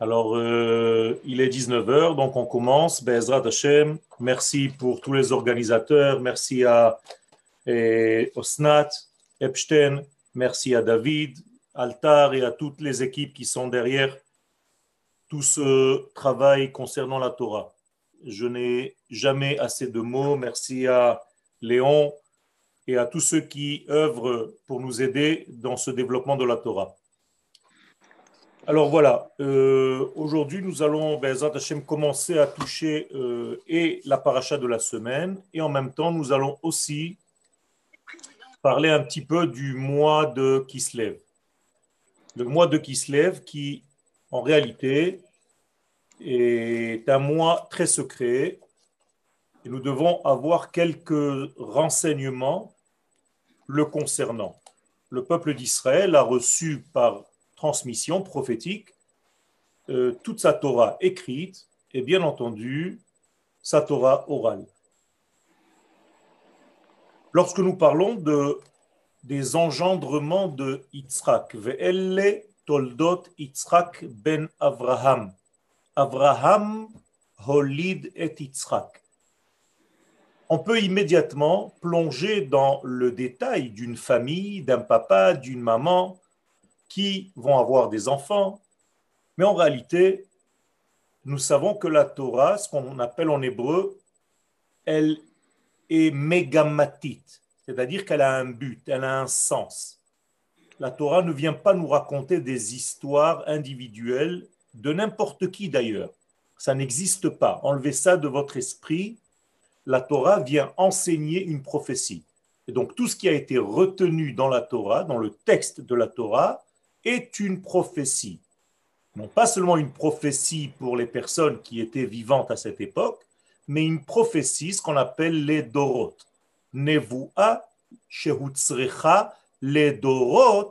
Alors, euh, il est 19h, donc on commence. Bezrat Hashem, merci pour tous les organisateurs, merci à Osnat, Epstein, merci à David, Altar et à toutes les équipes qui sont derrière tout ce travail concernant la Torah. Je n'ai jamais assez de mots. Merci à Léon et à tous ceux qui œuvrent pour nous aider dans ce développement de la Torah. Alors voilà, euh, aujourd'hui nous allons, Bezat commencer à toucher euh, et la paracha de la semaine et en même temps nous allons aussi parler un petit peu du mois de Kislev. Le mois de Kislev qui en réalité est un mois très secret et nous devons avoir quelques renseignements le concernant. Le peuple d'Israël a reçu par transmission prophétique, euh, toute sa Torah écrite et bien entendu sa Torah orale. Lorsque nous parlons de, des engendrements de Yitzhak, Ve'elle toldot Yitzhak ben Avraham. Avraham holid et Yitzhak. On peut immédiatement plonger dans le détail d'une famille, d'un papa, d'une maman, qui vont avoir des enfants, mais en réalité, nous savons que la Torah, ce qu'on appelle en hébreu, elle est mégamatite, c'est-à-dire qu'elle a un but, elle a un sens. La Torah ne vient pas nous raconter des histoires individuelles de n'importe qui d'ailleurs. Ça n'existe pas. Enlevez ça de votre esprit. La Torah vient enseigner une prophétie. Et donc tout ce qui a été retenu dans la Torah, dans le texte de la Torah, est une prophétie. Non pas seulement une prophétie pour les personnes qui étaient vivantes à cette époque, mais une prophétie, ce qu'on appelle les dorot. Nevua shehutzrecha les dorot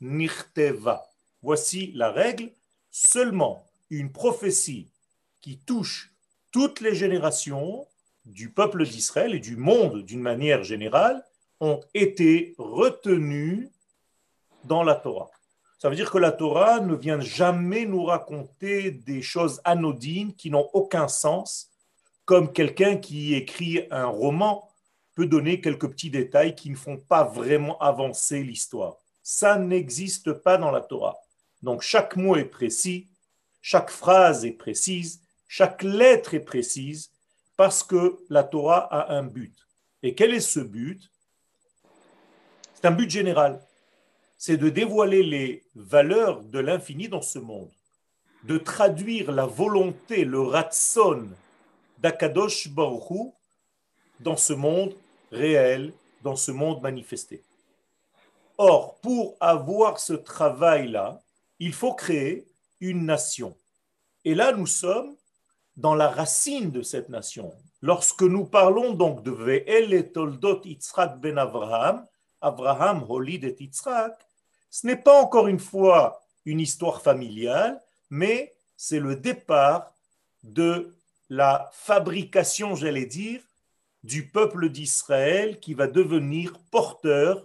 nichteva. Voici la règle. Seulement une prophétie qui touche toutes les générations du peuple d'Israël et du monde d'une manière générale ont été retenues dans la Torah. Ça veut dire que la Torah ne vient jamais nous raconter des choses anodines qui n'ont aucun sens, comme quelqu'un qui écrit un roman peut donner quelques petits détails qui ne font pas vraiment avancer l'histoire. Ça n'existe pas dans la Torah. Donc chaque mot est précis, chaque phrase est précise, chaque lettre est précise, parce que la Torah a un but. Et quel est ce but? C'est un but général c'est de dévoiler les valeurs de l'infini dans ce monde, de traduire la volonté, le ratson d'Akadosh Baruch dans ce monde réel, dans ce monde manifesté. Or, pour avoir ce travail-là, il faut créer une nation. Et là, nous sommes dans la racine de cette nation. Lorsque nous parlons donc de Ve'el et Toldot Yitzhak ben Avraham, Abraham holid et Yitzhak, ce n'est pas encore une fois une histoire familiale, mais c'est le départ de la fabrication, j'allais dire, du peuple d'Israël qui va devenir porteur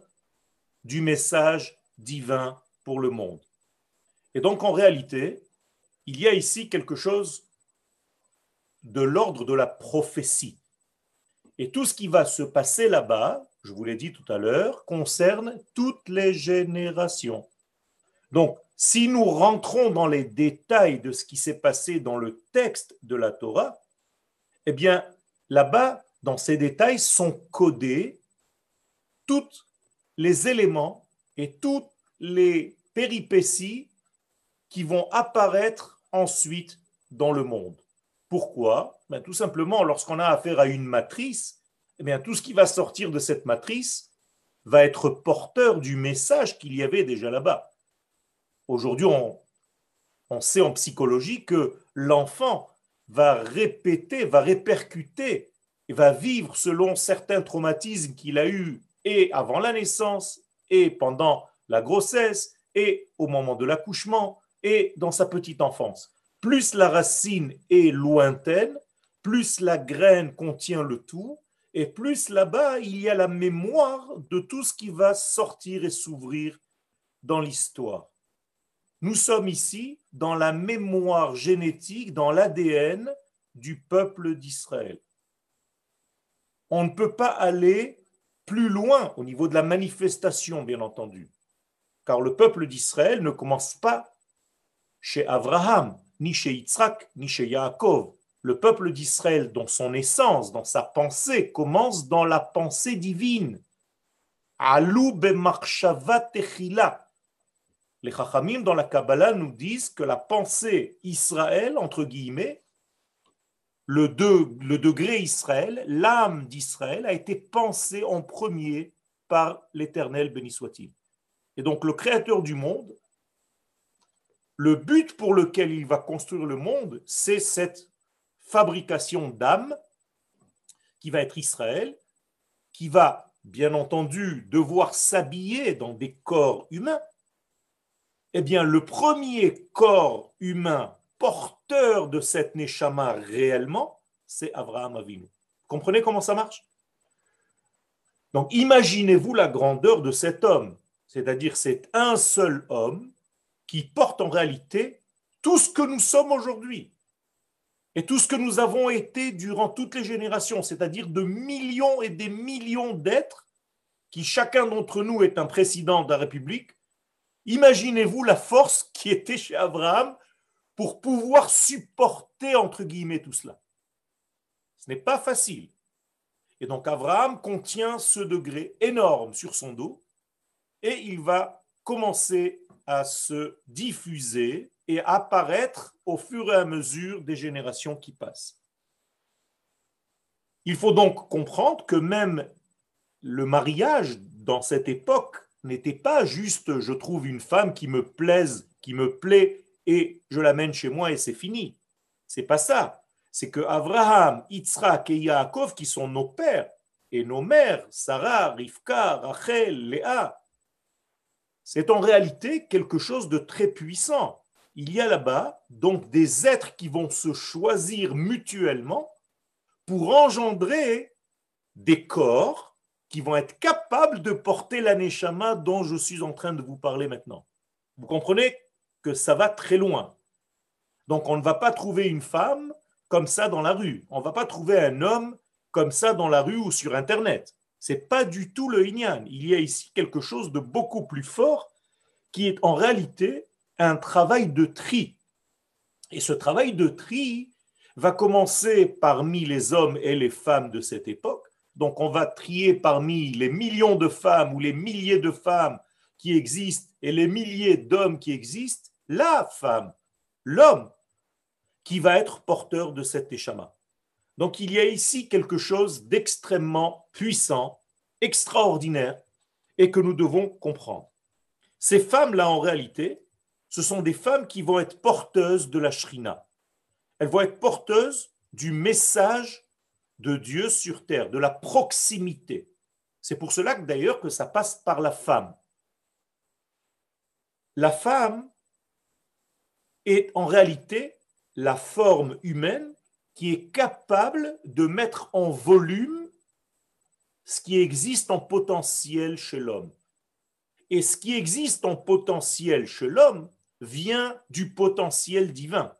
du message divin pour le monde. Et donc en réalité, il y a ici quelque chose de l'ordre de la prophétie. Et tout ce qui va se passer là-bas, je vous l'ai dit tout à l'heure, concerne toutes les générations. Donc, si nous rentrons dans les détails de ce qui s'est passé dans le texte de la Torah, eh bien, là-bas, dans ces détails, sont codés tous les éléments et toutes les péripéties qui vont apparaître ensuite dans le monde. Pourquoi? Ben, Tout simplement, lorsqu'on a affaire à une matrice, eh bien, tout ce qui va sortir de cette matrice va être porteur du message qu'il y avait déjà là-bas. Aujourd'hui, on, sait en psychologie que l'enfant va répéter, va répercuter, et va vivre selon certains traumatismes qu'il a eus et avant la naissance, et pendant la grossesse, et au moment de l'accouchement, et dans sa petite enfance. Plus la racine est lointaine, plus la graine contient le tout, et plus là-bas, il y a la mémoire de tout ce qui va sortir et s'ouvrir dans l'histoire. Nous sommes ici dans la mémoire génétique, dans l'ADN du peuple d'Israël. On ne peut pas aller plus loin au niveau de la manifestation, bien entendu. Car le peuple d'Israël ne commence pas chez Abraham, ni chez Yitzhak, ni chez Yaakov. Le peuple d'Israël, dans son essence, dans sa pensée, commence dans la pensée divine. Alou techila. Les Chachamim dans la Kabbalah nous disent que la pensée Israël, entre guillemets, le, le degré Israël, l'âme d'Israël a été pensée en premier par l'Éternel, béni soit-il. Et donc le Créateur du monde, le but pour lequel il va construire le monde, c'est cette fabrication d'âme qui va être Israël, qui va bien entendu devoir s'habiller dans des corps humains. Eh bien, le premier corps humain porteur de cette Neshama réellement, c'est Abraham Avinu. Comprenez comment ça marche? Donc imaginez-vous la grandeur de cet homme, c'est-à-dire c'est un seul homme qui porte en réalité tout ce que nous sommes aujourd'hui et tout ce que nous avons été durant toutes les générations, c'est-à-dire de millions et des millions d'êtres qui chacun d'entre nous est un président de la République. Imaginez-vous la force qui était chez Abraham pour pouvoir supporter, entre guillemets, tout cela. Ce n'est pas facile. Et donc Abraham contient ce degré énorme sur son dos et il va commencer à se diffuser et apparaître au fur et à mesure des générations qui passent. Il faut donc comprendre que même le mariage dans cette époque n'était pas juste je trouve une femme qui me plaise, qui me plaît et je l'amène chez moi et c'est fini. C'est pas ça. C'est que Abraham, Yitzhak et Yaakov, qui sont nos pères et nos mères, Sarah, Rivka, Rachel, Léa, c'est en réalité quelque chose de très puissant. Il y a là-bas donc des êtres qui vont se choisir mutuellement pour engendrer des corps qui vont être capables de porter l'aneshama dont je suis en train de vous parler maintenant. Vous comprenez que ça va très loin. Donc on ne va pas trouver une femme comme ça dans la rue. On ne va pas trouver un homme comme ça dans la rue ou sur Internet. C'est pas du tout le Inyan. Il y a ici quelque chose de beaucoup plus fort qui est en réalité un travail de tri. Et ce travail de tri va commencer parmi les hommes et les femmes de cette époque. Donc on va trier parmi les millions de femmes ou les milliers de femmes qui existent et les milliers d'hommes qui existent, la femme, l'homme, qui va être porteur de cet échama. Donc il y a ici quelque chose d'extrêmement puissant, extraordinaire, et que nous devons comprendre. Ces femmes-là, en réalité, ce sont des femmes qui vont être porteuses de la shrina. Elles vont être porteuses du message de Dieu sur terre, de la proximité. C'est pour cela d'ailleurs que ça passe par la femme. La femme est en réalité la forme humaine qui est capable de mettre en volume ce qui existe en potentiel chez l'homme. Et ce qui existe en potentiel chez l'homme vient du potentiel divin.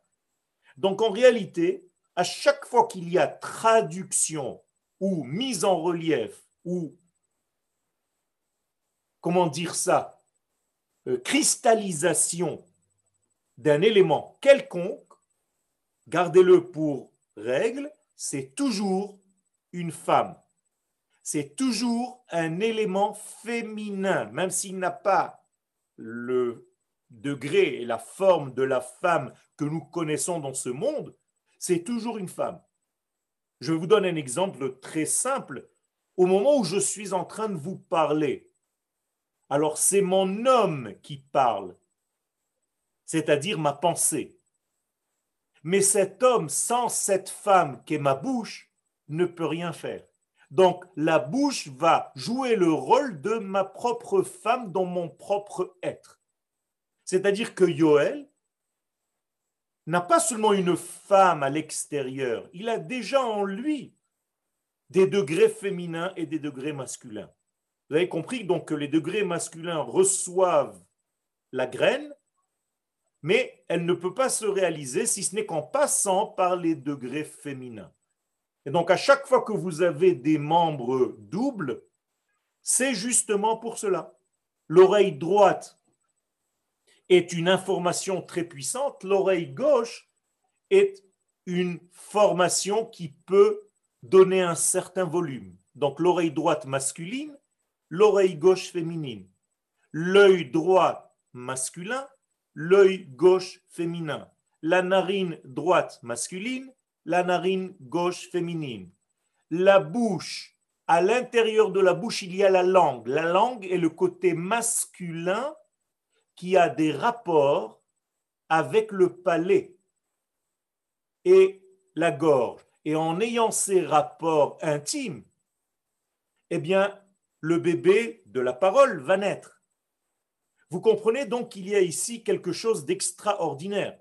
Donc en réalité, à chaque fois qu'il y a traduction ou mise en relief ou, comment dire ça, euh, cristallisation d'un élément quelconque, gardez-le pour règle, c'est toujours une femme. C'est toujours un élément féminin, même s'il n'a pas le degré et la forme de la femme que nous connaissons dans ce monde, c'est toujours une femme. Je vous donne un exemple très simple. Au moment où je suis en train de vous parler, alors c'est mon homme qui parle, c'est-à-dire ma pensée. Mais cet homme sans cette femme qui est ma bouche ne peut rien faire. Donc la bouche va jouer le rôle de ma propre femme dans mon propre être. C'est-à-dire que Yoel n'a pas seulement une femme à l'extérieur, il a déjà en lui des degrés féminins et des degrés masculins. Vous avez compris donc que les degrés masculins reçoivent la graine mais elle ne peut pas se réaliser si ce n'est qu'en passant par les degrés féminins. Et donc à chaque fois que vous avez des membres doubles, c'est justement pour cela. L'oreille droite est une information très puissante, l'oreille gauche est une formation qui peut donner un certain volume. Donc l'oreille droite masculine, l'oreille gauche féminine. L'œil droit masculin, l'œil gauche féminin. La narine droite masculine, la narine gauche féminine. La bouche, à l'intérieur de la bouche, il y a la langue. La langue est le côté masculin qui a des rapports avec le palais et la gorge. Et en ayant ces rapports intimes, eh bien, le bébé de la parole va naître. Vous comprenez donc qu'il y a ici quelque chose d'extraordinaire.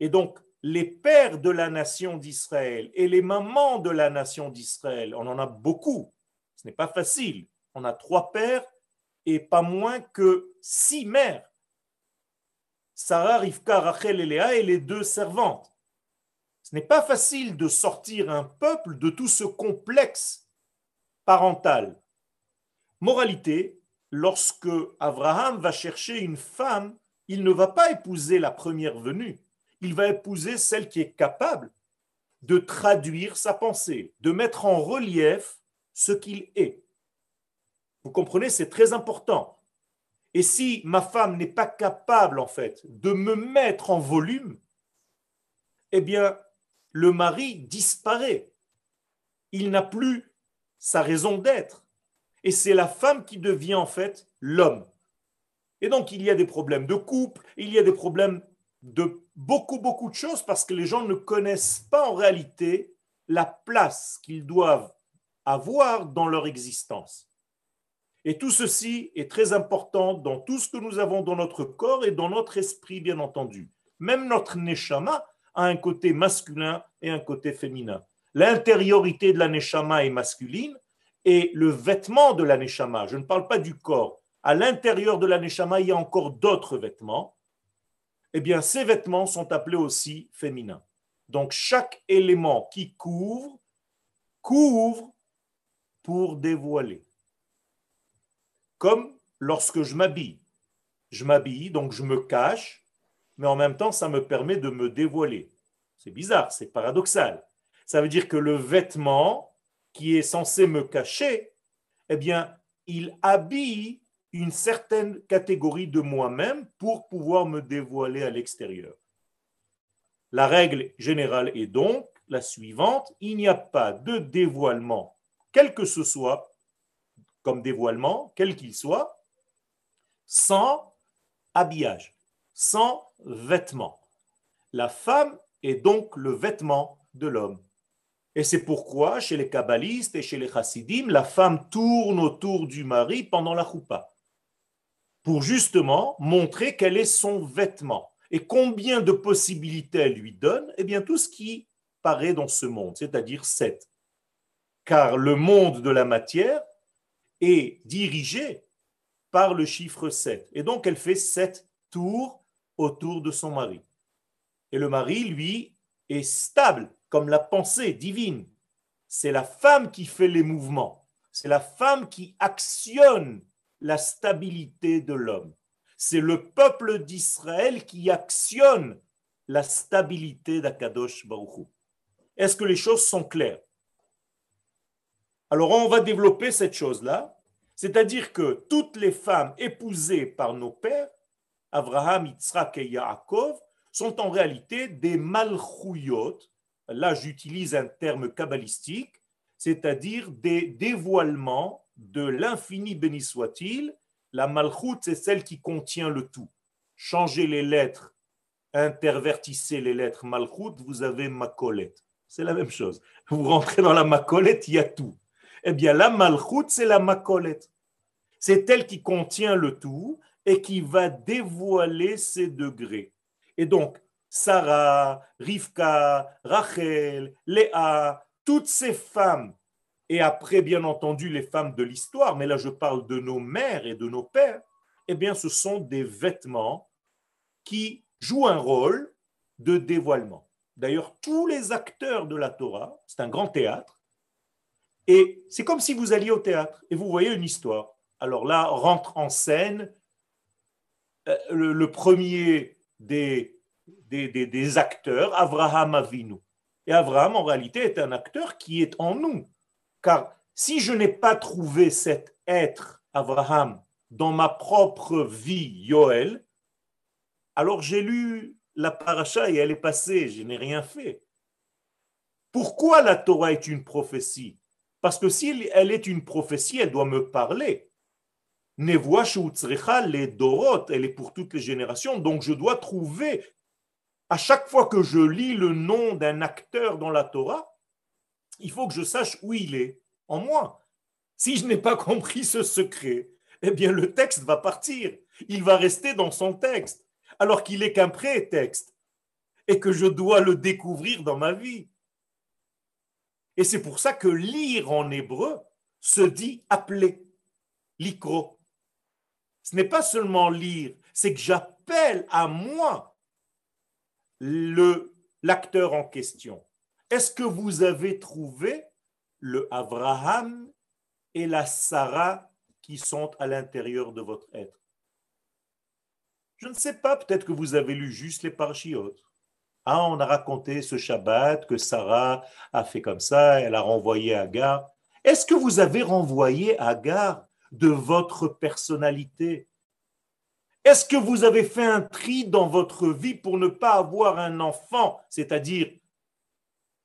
Et donc, les pères de la nation d'Israël et les mamans de la nation d'Israël, on en a beaucoup. Ce n'est pas facile. On a trois pères et pas moins que six mères. Sarah, Rivka, Rachel et Léa et les deux servantes. Ce n'est pas facile de sortir un peuple de tout ce complexe parental. Moralité, lorsque Abraham va chercher une femme, il ne va pas épouser la première venue il va épouser celle qui est capable de traduire sa pensée, de mettre en relief ce qu'il est. Vous comprenez, c'est très important. Et si ma femme n'est pas capable, en fait, de me mettre en volume, eh bien, le mari disparaît. Il n'a plus sa raison d'être. Et c'est la femme qui devient, en fait, l'homme. Et donc, il y a des problèmes de couple, il y a des problèmes de beaucoup, beaucoup de choses parce que les gens ne connaissent pas en réalité la place qu'ils doivent avoir dans leur existence. Et tout ceci est très important dans tout ce que nous avons dans notre corps et dans notre esprit, bien entendu. Même notre neshama a un côté masculin et un côté féminin. L'intériorité de la neshama est masculine et le vêtement de la neshama, je ne parle pas du corps, à l'intérieur de la neshama, il y a encore d'autres vêtements eh bien, ces vêtements sont appelés aussi féminins. Donc, chaque élément qui couvre, couvre pour dévoiler. Comme lorsque je m'habille. Je m'habille, donc je me cache, mais en même temps, ça me permet de me dévoiler. C'est bizarre, c'est paradoxal. Ça veut dire que le vêtement qui est censé me cacher, eh bien, il habille une certaine catégorie de moi-même pour pouvoir me dévoiler à l'extérieur. La règle générale est donc la suivante, il n'y a pas de dévoilement, quel que ce soit, comme dévoilement, quel qu'il soit, sans habillage, sans vêtement. La femme est donc le vêtement de l'homme. Et c'est pourquoi, chez les kabbalistes et chez les chassidim, la femme tourne autour du mari pendant la choupa pour justement montrer quel est son vêtement et combien de possibilités elle lui donne, eh bien tout ce qui paraît dans ce monde, c'est-à-dire sept. Car le monde de la matière est dirigé par le chiffre 7. Et donc elle fait sept tours autour de son mari. Et le mari, lui, est stable, comme la pensée divine. C'est la femme qui fait les mouvements. C'est la femme qui actionne la stabilité de l'homme. C'est le peuple d'Israël qui actionne la stabilité d'Akadosh Baruch Est-ce que les choses sont claires? Alors on va développer cette chose-là, c'est-à-dire que toutes les femmes épousées par nos pères, Abraham, Yitzhak et Yaakov, sont en réalité des malchouyot. Là, j'utilise un terme kabbalistique, c'est-à-dire des dévoilements de l'infini béni soit-il, la malchoute, c'est celle qui contient le tout. Changez les lettres, intervertissez les lettres malchoute, vous avez macolette. C'est la même chose. Vous rentrez dans la macolette, il y a tout. Eh bien, la malchoute, c'est la macolette. C'est elle qui contient le tout et qui va dévoiler ses degrés. Et donc, Sarah, Rivka, Rachel, Léa, toutes ces femmes et après, bien entendu, les femmes de l'histoire, mais là je parle de nos mères et de nos pères, eh bien ce sont des vêtements qui joue un rôle de dévoilement. D'ailleurs, tous les acteurs de la Torah, c'est un grand théâtre, et c'est comme si vous alliez au théâtre et vous voyez une histoire. Alors là, rentre en scène euh, le, premier des, des, des, acteurs, Abraham Avinu. Et Abraham, en réalité, est un acteur qui est en nous. Car si je n'ai pas trouvé cet être, Abraham, dans ma propre vie, Yoel, alors j'ai lu la paracha et elle est passée, je n'ai rien fait. Pourquoi la Torah est une prophétie? Parce que si elle est une prophétie, elle doit me parler. les dorot, elle est pour toutes les générations, donc je dois trouver, à chaque fois que je lis le nom d'un acteur dans la Torah, il faut que je sache où il est, en moi. Si je n'ai pas compris ce secret, eh bien le texte va partir. Il va rester dans son texte, alors qu'il est qu'un prétexte et que je dois le découvrir dans ma vie. Et c'est pour ça que lire en hébreu se dit appeler, l'icro. Ce n'est pas seulement lire, c'est que j'appelle à moi l'acteur en question. Est-ce que vous avez trouvé le Abraham et la Sarah qui sont à l'intérieur de votre être? Je ne sais pas, peut-être que vous avez lu juste les parchiotes. Ah, on a raconté ce Shabbat que Sarah a fait comme ça, elle a renvoyé Agar. Est-ce que vous avez renvoyé Agar de votre personnalité? Est-ce que vous avez fait un tri dans votre vie pour ne pas avoir un enfant, c'est-à-dire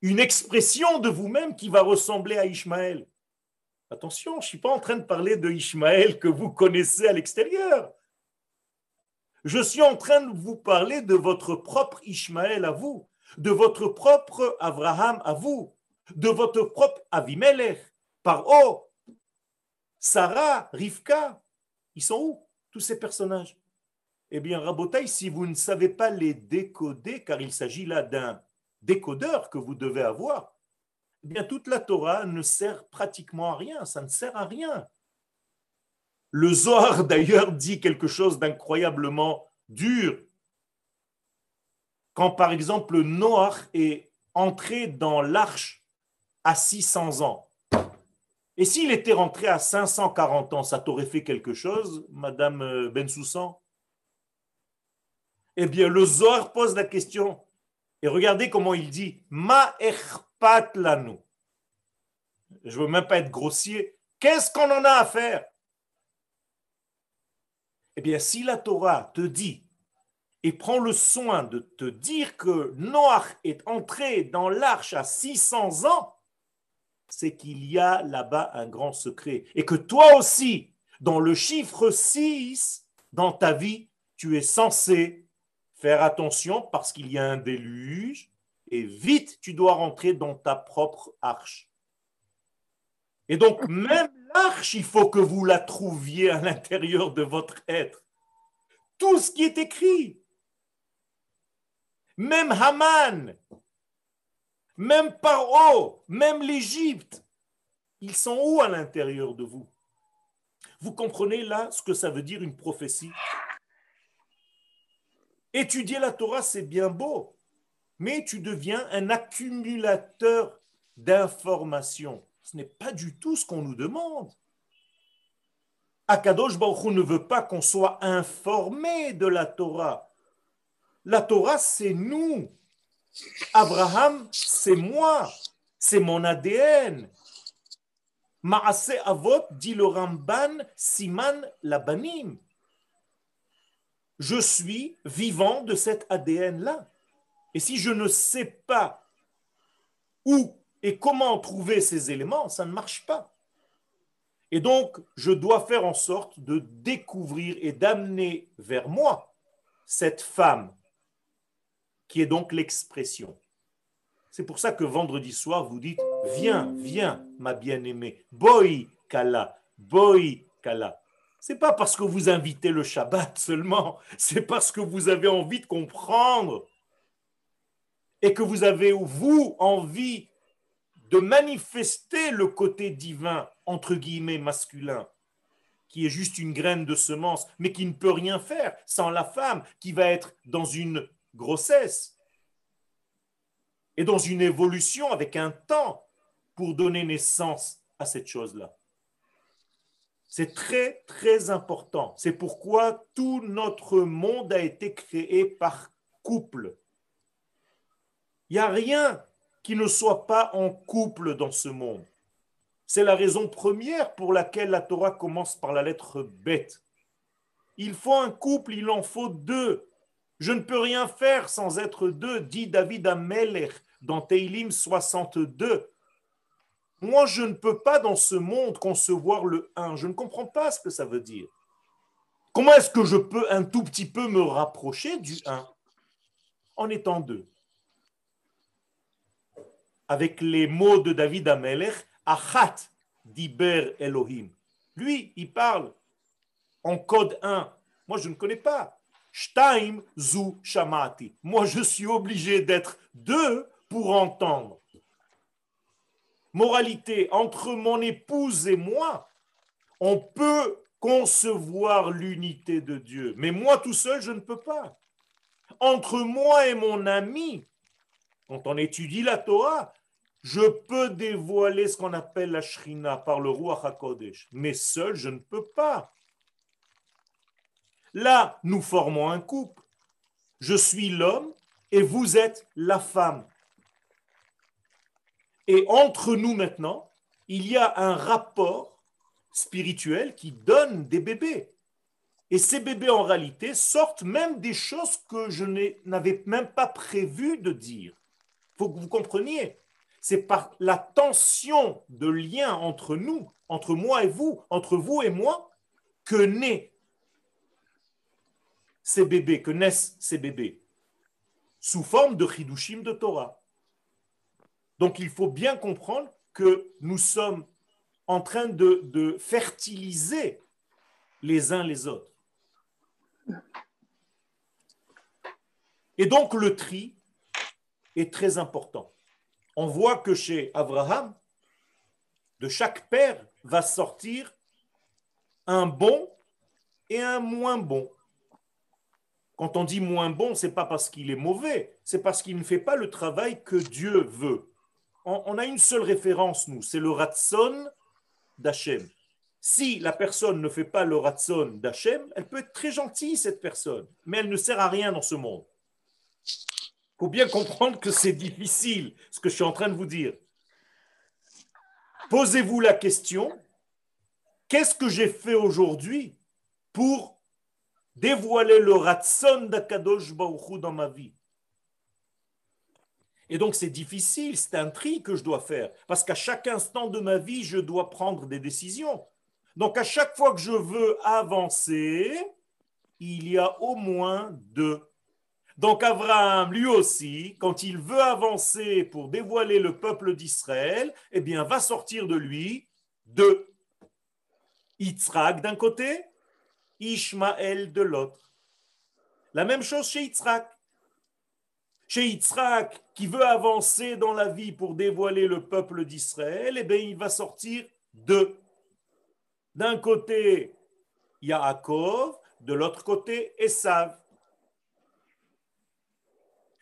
une expression de vous-même qui va ressembler à Ishmaël Attention, je ne suis pas en train de parler de Ishmaël que vous connaissez à l'extérieur. Je suis en train de vous parler de votre propre Ishmaël à vous, de votre propre Abraham à vous, de votre propre Avimelech, Paro, Sarah, Rivka. Ils sont où, tous ces personnages? Eh bien, Rabotaï, si vous ne savez pas les décoder, car il s'agit là d'un décodeur que vous devez avoir, eh bien toute la Torah ne sert pratiquement à rien, ça ne sert à rien. Le Zohar d'ailleurs dit quelque chose d'incroyablement dur. Quand par exemple Noach est entré dans l'arche à 600 ans, et s'il était rentré à 540 ans, ça t'aurait fait quelque chose, Madame euh, Bensoussan Eh bien, le Zohar pose la question. Et regardez comment il dit Ma je Je veux même pas être grossier. Qu'est-ce qu'on en a à faire? Eh bien, si la Torah te dit et prend le soin de te dire que Noach est entré dans l'arche à 600 ans, c'est qu'il y a là-bas un grand secret. Et que toi aussi, dans le chiffre 6, dans ta vie, tu es censé faire attention parce qu'il y a un déluge et vite tu dois rentrer dans ta propre arche. Et donc même l'arche, il faut que vous la trouviez à l'intérieur de votre être. Tout ce qui est écrit, même Haman, même Paro, même l'Égypte, ils sont où à l'intérieur de vous? Vous comprenez là ce que ça veut dire une prophétie? Étudier la Torah, c'est bien beau mais tu deviens un accumulateur d'informations. Ce n'est pas du tout ce qu'on nous demande. Akadosh Baruch ne veut pas qu'on soit informé de la Torah. La Torah, c'est nous. Abraham, c'est moi. C'est mon ADN. Maase Avot, dit le Ramban, Siman Labanim. Je suis vivant de cet ADN-là. Et si je ne sais pas où et comment trouver ces éléments, ça ne marche pas. Et donc, je dois faire en sorte de découvrir et d'amener vers moi cette femme qui est donc l'expression. C'est pour ça que vendredi soir, vous dites, viens, viens, ma bien-aimée, boy kala, boy kala. C'est pas parce que vous invitez le Shabbat seulement, c'est parce que vous avez envie de comprendre et que vous avez, vous, envie de manifester le côté divin, entre guillemets, masculin, qui est juste une graine de semence, mais qui ne peut rien faire sans la femme qui va être dans une grossesse et dans une évolution avec un temps pour donner naissance à cette chose-là. C'est très, très important. C'est pourquoi tout notre monde a été créé par couple. Il n'y a rien qui ne soit pas en couple dans ce monde. C'est la raison première pour laquelle la Torah commence par la lettre bête. Il faut un couple, il en faut deux. Je ne peux rien faire sans être deux, dit David Amelech dans Teilim 62. Moi, je ne peux pas dans ce monde concevoir le un. Je ne comprends pas ce que ça veut dire. Comment est-ce que je peux un tout petit peu me rapprocher du un en étant deux? Avec les mots de David Amelech, Achat diber Elohim. Lui, il parle en code 1. Moi, je ne connais pas. Shtaim zu shamati. Moi, je suis obligé d'être deux pour entendre. Moralité, entre mon épouse et moi, on peut concevoir l'unité de Dieu, mais moi tout seul, je ne peux pas. Entre moi et mon ami, quand on étudie la Torah, je peux dévoiler ce qu'on appelle la Shrina par le roi HaKodesh, mais seul, je ne peux pas. Là, nous formons un couple. Je suis l'homme et vous êtes la femme. Et entre nous maintenant, il y a un rapport spirituel qui donne des bébés. Et ces bébés, en réalité, sortent même des choses que je n'avais même pas prévu de dire. Il faut que vous compreniez. C'est par la tension de lien entre nous, entre moi et vous, entre vous et moi, que naissent ces bébés, que naissent ces bébés, sous forme de chidushim de Torah. Donc il faut bien comprendre que nous sommes en train de, fertiliser les uns les autres. Et donc le tri est très important. On voit que chez Abraham, de chaque père va sortir un bon et un moins bon. Quand on dit moins bon, c'est pas parce qu'il est mauvais, c'est parce qu'il ne fait pas le travail que Dieu veut on, a une seule référence, nous, c'est le ratson d'Hachem. Si la personne ne fait pas le ratson d'Hachem, elle peut être très gentille, cette personne, mais elle ne sert à rien dans ce monde. Il faut bien comprendre que c'est difficile, ce que je suis en train de vous dire. Posez-vous la question, qu'est-ce que j'ai fait aujourd'hui pour dévoiler le ratson d'Akadosh Baruch dans ma vie? Et donc c'est difficile, c'est un tri que je dois faire, parce qu'à chaque instant de ma vie, je dois prendre des décisions. Donc à chaque fois que je veux avancer, il y a au moins deux. Donc Abraham, lui aussi, quand il veut avancer pour dévoiler le peuple d'Israël, eh bien, va sortir de lui deux. Yitzhak d'un côté, Ishmaël de l'autre. La même chose chez Yitzhak. Chez Yitzhak, qui veut avancer dans la vie pour dévoiler le peuple d'Israël, eh bien, il va sortir deux. D'un côté, Yaakov, de l'autre côté, Esav.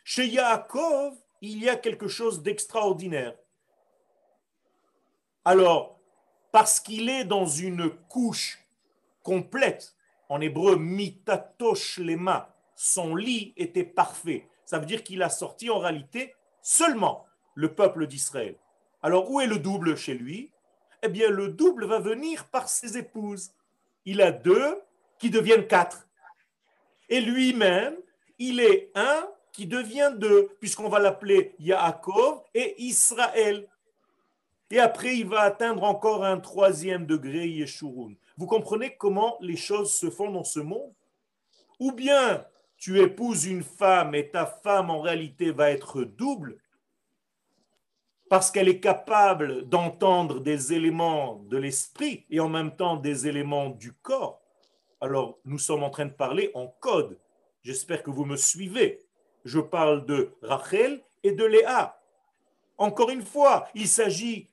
Chez Yaakov, il y a quelque chose d'extraordinaire. Alors, parce qu'il est dans une couche complète, en hébreu, mitatosh lema, son lit était parfait ça veut dire qu'il a sorti en réalité seulement le peuple d'Israël. Alors où est le double chez lui? Eh bien le double va venir par ses épouses. Il a deux qui deviennent quatre. Et lui-même, il est un qui devient deux, puisqu'on va l'appeler Yaakov et Israël. Et après, il va atteindre encore un troisième degré, Yeshurun. Vous comprenez comment les choses se font dans ce monde? Ou bien tu épouses une femme et ta femme en réalité va être double parce qu'elle est capable d'entendre des éléments de l'esprit et en même temps des éléments du corps. Alors, nous sommes en train de parler en code. J'espère que vous me suivez. Je parle de Rachel et de Léa. Encore une fois, il s'agit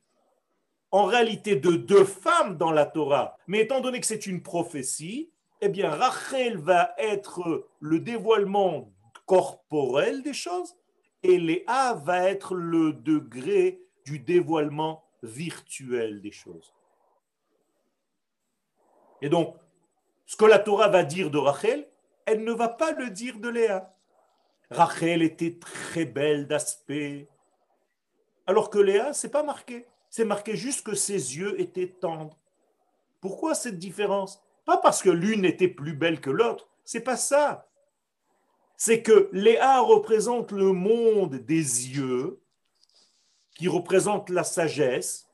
en réalité de deux femmes dans la Torah, mais étant donné que c'est une prophétie, eh bien Rachel va être le dévoilement corporel des choses et Léa va être le degré du dévoilement virtuel des choses. Et donc, ce que la Torah va dire de Rachel, elle ne va pas le dire de Léa. Rachel était très belle d'aspect, alors que Léa, c'est pas marqué. C'est marqué juste que ses yeux étaient tendres. Pourquoi cette différence? Pas parce que l'une était plus belle que l'autre, c'est pas ça. C'est que Léa représente le monde des yeux, qui représente la sagesse,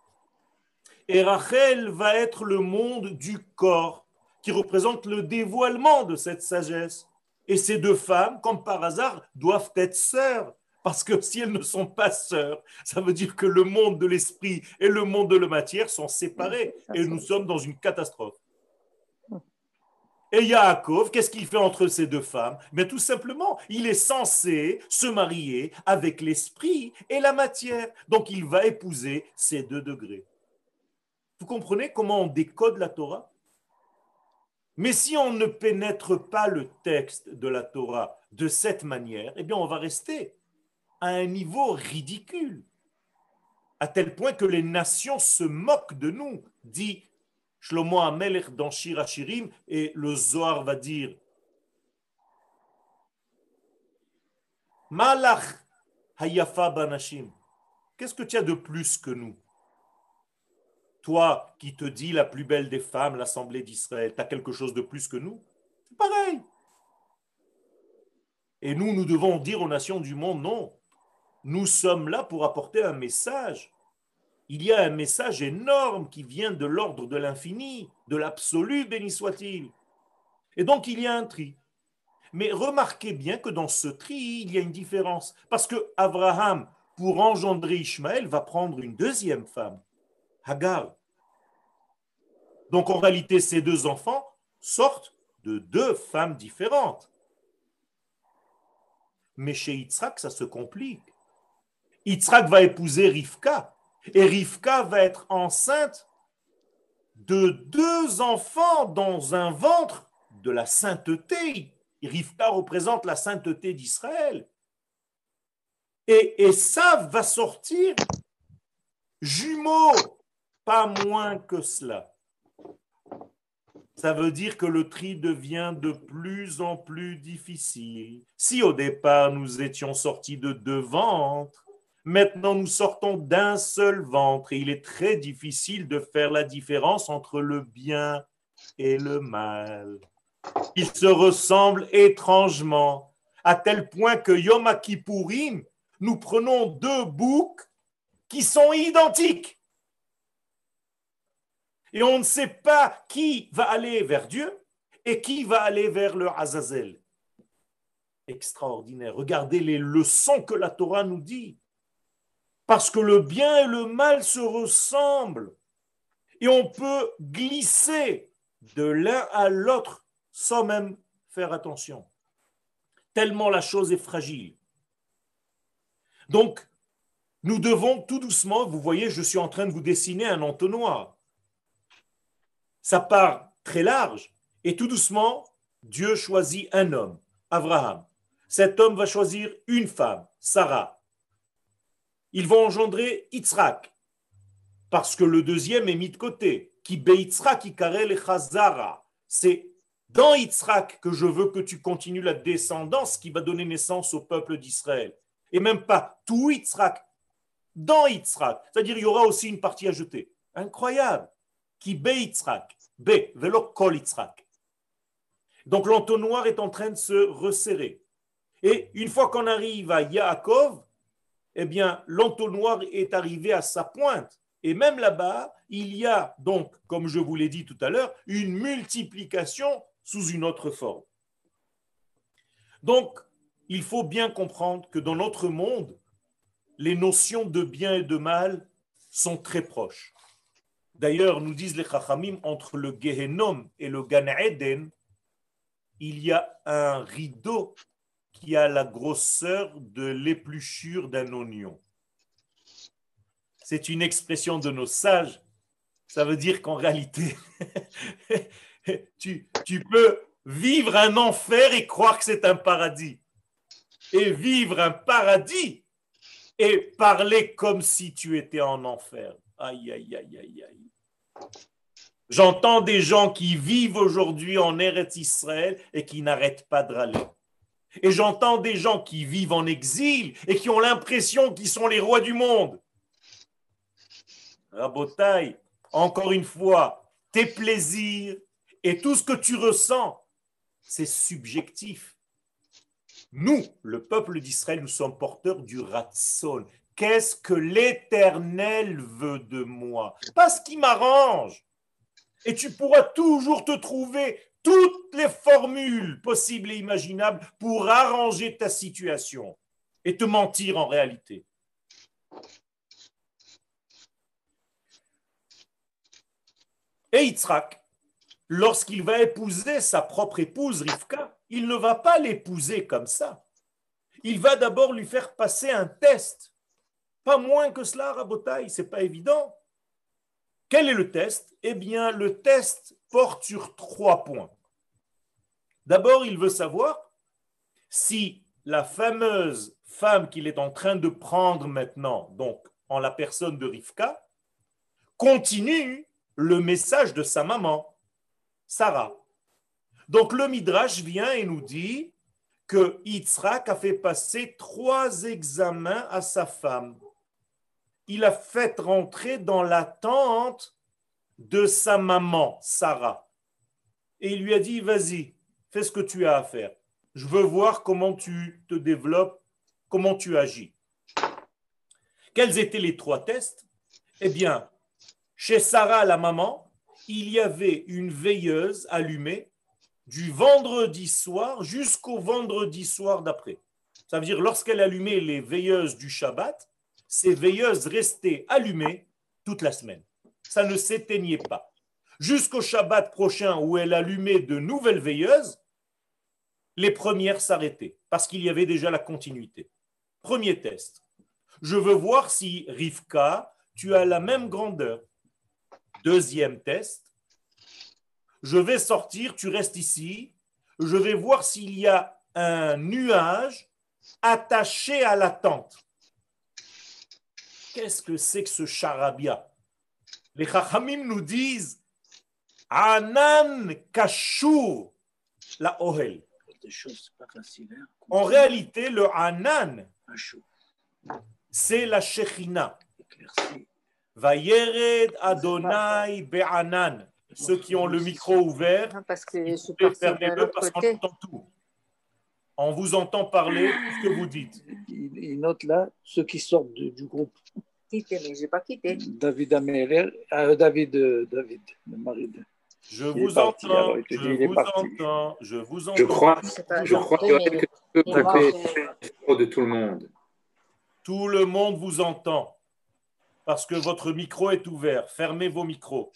et Rachel va être le monde du corps, qui représente le dévoilement de cette sagesse. Et ces deux femmes, comme par hasard, doivent être sœurs. Parce que si elles ne sont pas sœurs, ça veut dire que le monde de l'esprit et le monde de la matière sont séparés. Et nous sommes dans une catastrophe. Et Yaakov, qu'est-ce qu'il fait entre ces deux femmes? Mais tout simplement, il est censé se marier avec l'esprit et la matière. Donc il va épouser ces deux degrés. Vous comprenez comment on décode la Torah? Mais si on ne pénètre pas le texte de la Torah de cette manière, eh bien on va rester à un niveau ridicule, à tel point que les nations se moquent de nous, dit Et le Zohar va dire Malach Hayafa Banashim. Qu'est-ce que tu as de plus que nous? Toi qui te dis la plus belle des femmes, l'Assemblée d'Israël, tu as quelque chose de plus que nous? C'est pareil. Et nous, nous devons dire aux nations du monde, non, nous sommes là pour apporter un message. Il y a un message énorme qui vient de l'ordre de l'infini, de l'absolu, béni soit-il. Et donc il y a un tri. Mais remarquez bien que dans ce tri, il y a une différence. Parce que Abraham, pour engendrer Ishmaël, va prendre une deuxième femme. Hagar. Donc en réalité, ces deux enfants sortent de deux femmes différentes. Mais chez Yitzhak, ça se complique. Yitzhak va épouser Rivka. Et Rivka va être enceinte de deux enfants dans un ventre de la sainteté. Rivka représente la sainteté d'Israël. Et, ça va sortir jumeaux pas moins que cela. Ça veut dire que le tri devient de plus en plus difficile. Si au départ nous étions sortis de deux ventres, maintenant nous sortons d'un seul ventre et il est très difficile de faire la différence entre le bien et le mal. Ils se ressemblent étrangement, à tel point que Yom Kippourim, nous prenons deux boucs qui sont identiques. Et on ne sait pas qui va aller vers Dieu et qui va aller vers le Azazel. Extraordinaire. Regardez les leçons que la Torah nous dit. Parce que le bien et le mal se ressemblent. Et on peut glisser de l'un à l'autre sans même faire attention. Tellement la chose est fragile. Donc, nous devons tout doucement, vous voyez, je suis en train de vous dessiner un entonnoir ça part très large et tout doucement, Dieu choisit un homme, Abraham. Cet homme va choisir une femme, Sarah. Ils vont engendrer Yitzhak, parce que le deuxième est mis de côté. Qui chazara. C'est dans Yitzhak que je veux que tu continues la descendance qui va donner naissance au peuple d'Israël. Et même pas tout Yitzhak, dans Yitzhak. C'est-à-dire, il y aura aussi une partie ajoutée. Incroyable. Qui Yitzhak. B, velo kol Donc l'entonnoir est en train de se resserrer. Et une fois qu'on arrive à Yaakov, eh bien, l'entonnoir est arrivé à sa pointe. Et même là-bas, il y a donc, comme je vous l'ai dit tout à l'heure, une multiplication sous une autre forme. Donc, il faut bien comprendre que dans notre monde, les notions de bien et de mal sont très proches. D'ailleurs, nous disent les Chachamim, entre le Gehenom et le Gan Eden, il y a un rideau qui a la grosseur de l'épluchure d'un oignon. C'est une expression de nos sages Ça veut dire qu'en réalité, tu, peux vivre un enfer et croire que c'est un paradis. Et vivre un paradis et parler comme si tu étais en enfer. Aïe, aïe, aïe, aïe, aïe. J'entends des gens qui vivent aujourd'hui en Eretz Israël et qui n'arrêtent pas de râler. Et j'entends des gens qui vivent en exil et qui ont l'impression qu'ils sont les rois du monde. Rabotaille, encore une fois, tes plaisirs et tout ce que tu ressens, c'est subjectif. Nous, le peuple d'Israël, nous sommes porteurs du Ratson. Qu'est-ce que l'Éternel veut de moi? Pas ce qui m'arrange. Et tu pourras toujours te trouver toutes les formules possibles et imaginables pour arranger ta situation et te mentir en réalité. Et Yitzhak, lorsqu'il va épouser sa propre épouse Rivka, il ne va pas l'épouser comme ça. Il va d'abord lui faire passer un test. Pas moins que cela, Rabotaï, c'est pas évident. Quel est le test? Eh bien, le test porte sur trois points. D'abord, il veut savoir si la fameuse femme qu'il est en train de prendre maintenant, donc en la personne de Rivka, continue le message de sa maman, Sarah. Donc le Midrash vient et nous dit que Yitzhak a fait passer trois examens à sa femme. Il a fait rentrer dans la tente de sa maman, Sarah. Et il lui a dit, vas-y, fais ce que tu as à faire. Je veux voir comment tu te développes, comment tu agis. Quels étaient les trois tests? Eh bien, chez Sarah, la maman, il y avait une veilleuse allumée du vendredi soir jusqu'au vendredi soir d'après. Ça veut dire lorsqu'elle allumait les veilleuses du Shabbat, ces veilleuses restaient allumées toute la semaine. Ça ne s'éteignait pas. Jusqu'au Shabbat prochain où elle allumait de nouvelles veilleuses, les premières s'arrêtaient parce qu'il y avait déjà la continuité. Premier test. Je veux voir si Rivka, tu as la même grandeur. Deuxième test. Je vais sortir, tu restes ici. Je vais voir s'il y a un nuage attaché à la tente. Qu'est-ce que c'est que ce charabia? Les chachamim nous disent Anan kashur la ohel. Hein, en réalité, le Anan, c'est la Shechina. Vayered Adonai Be'anan. Ceux qui ont le micro ouvert, parce que fermez-le parce qu'on entend tout. On vous entend parler ce que vous dites. Il note là ceux qui sortent du groupe. Quitté, mais je n'ai pas quitté. David Améler, euh, David, euh, David, le mari de. Je vous entends, je vous entends, je vous entends. Je crois, je crois que tu peux taper de tout le monde. Tout le monde vous entend parce que votre micro est ouvert. Fermez vos micros.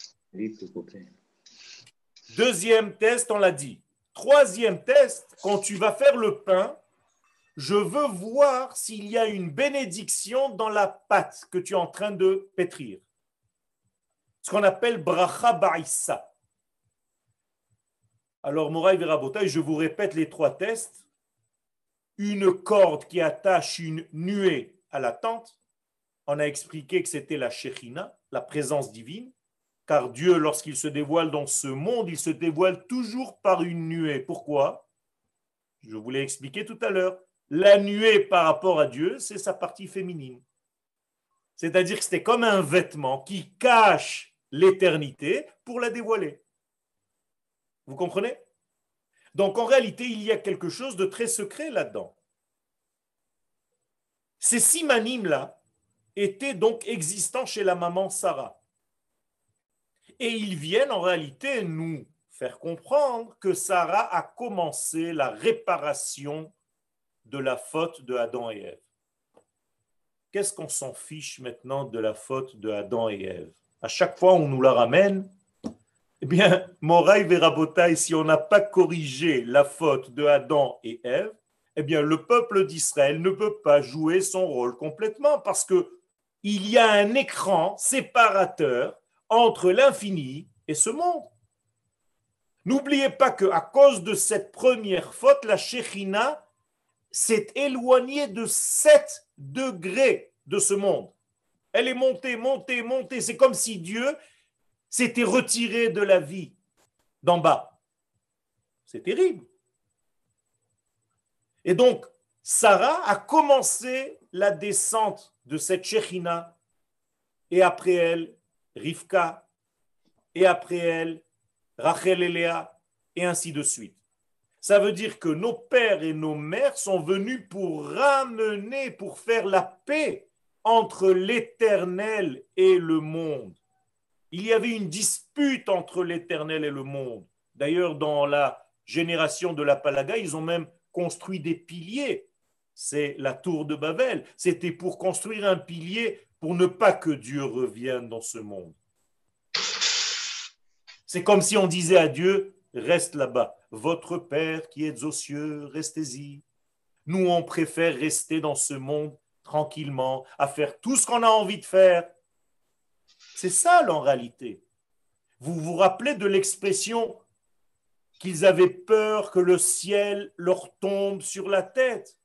Deuxième test, on l'a dit. Troisième test, quand tu vas faire le pain, je veux voir s'il y a une bénédiction dans la pâte que tu es en train de pétrir. Ce qu'on appelle bracha ba'issa. Alors, Moraï Verabotaï, je vous répète les trois tests. Une corde qui attache une nuée à la tente. On a expliqué que c'était la Shechina, la présence divine. Car Dieu, lorsqu'il se dévoile dans ce monde, il se dévoile toujours par une nuée. Pourquoi? Je vous l'ai expliqué tout à l'heure. La nuée par rapport à Dieu, c'est sa partie féminine. C'est-à-dire que c'était comme un vêtement qui cache l'éternité pour la dévoiler. Vous comprenez? Donc en réalité, il y a quelque chose de très secret là-dedans. Ces simanim-là étaient donc existants chez la maman Sarah. Et ils viennent en réalité nous faire comprendre que Sarah a commencé la réparation de la faute de Adam et Ève. Qu'est-ce qu'on s'en fiche maintenant de la faute de Adam et Ève? À chaque fois, on nous la ramène eh bien, Moraï Verabotaï, si on n'a pas corrigé la faute de Adam et Ève, eh bien, le peuple d'Israël ne peut pas jouer son rôle complètement parce que il y a un écran séparateur entre l'infini et ce monde. N'oubliez pas que à cause de cette première faute, la Shekhinah s'est éloignée de 7 degrés de ce monde. Elle est montée, montée, montée. C'est comme si Dieu s'était retiré de la vie d'en bas. C'est terrible. Et donc, Sarah a commencé la descente de cette Shechina, et après elle, Rivka, et après elle, Rachel et Léa, et ainsi de suite. Ça veut dire que nos pères et nos mères sont venus pour ramener, pour faire la paix entre l'éternel et le monde. Il y avait une dispute entre l'éternel et le monde. D'ailleurs, dans la génération de la Palaga, ils ont même construit des piliers. C'est la tour de Babel. C'était pour construire un pilier pour ne pas que Dieu revienne dans ce monde. C'est comme si on disait à Dieu, reste là-bas. Votre Père qui est aux cieux, restez-y. Nous, on préfère rester dans ce monde tranquillement, à faire tout ce qu'on a envie de faire. C'est ça en réalité. Vous vous rappelez de l'expression qu'ils avaient peur que le ciel leur tombe sur la tête.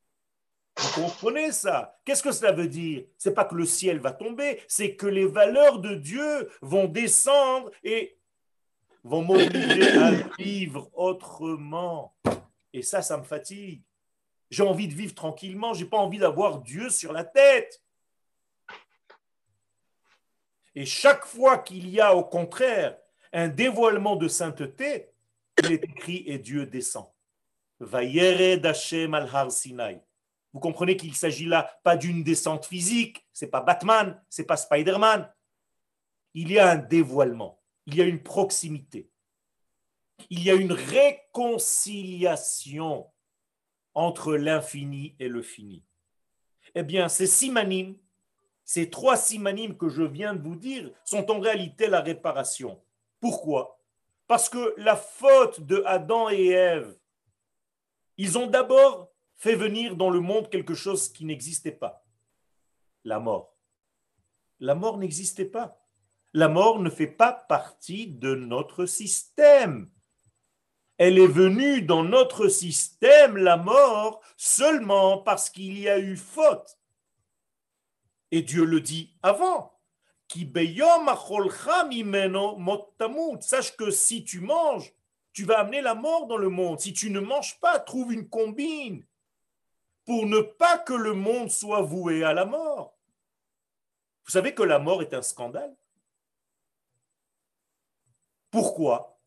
Vous comprenez ça? Qu'est-ce que cela veut dire? C'est pas que le ciel va tomber, c'est que les valeurs de Dieu vont descendre et vont m'obliger à vivre autrement. Et ça, ça me fatigue. J'ai envie de vivre tranquillement, j'ai pas envie d'avoir Dieu sur la tête. Et chaque fois qu'il y a au contraire un dévoilement de sainteté, il est écrit et Dieu descend. Vous comprenez qu'il s'agit là pas d'une descente physique, c'est pas Batman, c'est pas Spider-Man. Il y a un dévoilement, il y a une proximité, il y a une réconciliation entre l'infini et le fini. Eh bien, ces simanim, ces trois simanim que je viens de vous dire, sont en réalité la réparation. Pourquoi? Parce que la faute de Adam et Ève, ils ont d'abord fait venir dans le monde quelque chose qui n'existait pas, la mort. La mort n'existait pas. La mort ne fait pas partie de notre système. Elle est venue dans notre système, la mort, seulement parce qu'il y a eu faute. Et Dieu le dit avant. Sache que si tu manges, tu vas amener la mort dans le monde. Si tu ne manges pas, trouve une combine pour ne pas que le monde soit voué à la mort. Vous savez que la mort est un scandale Pourquoi?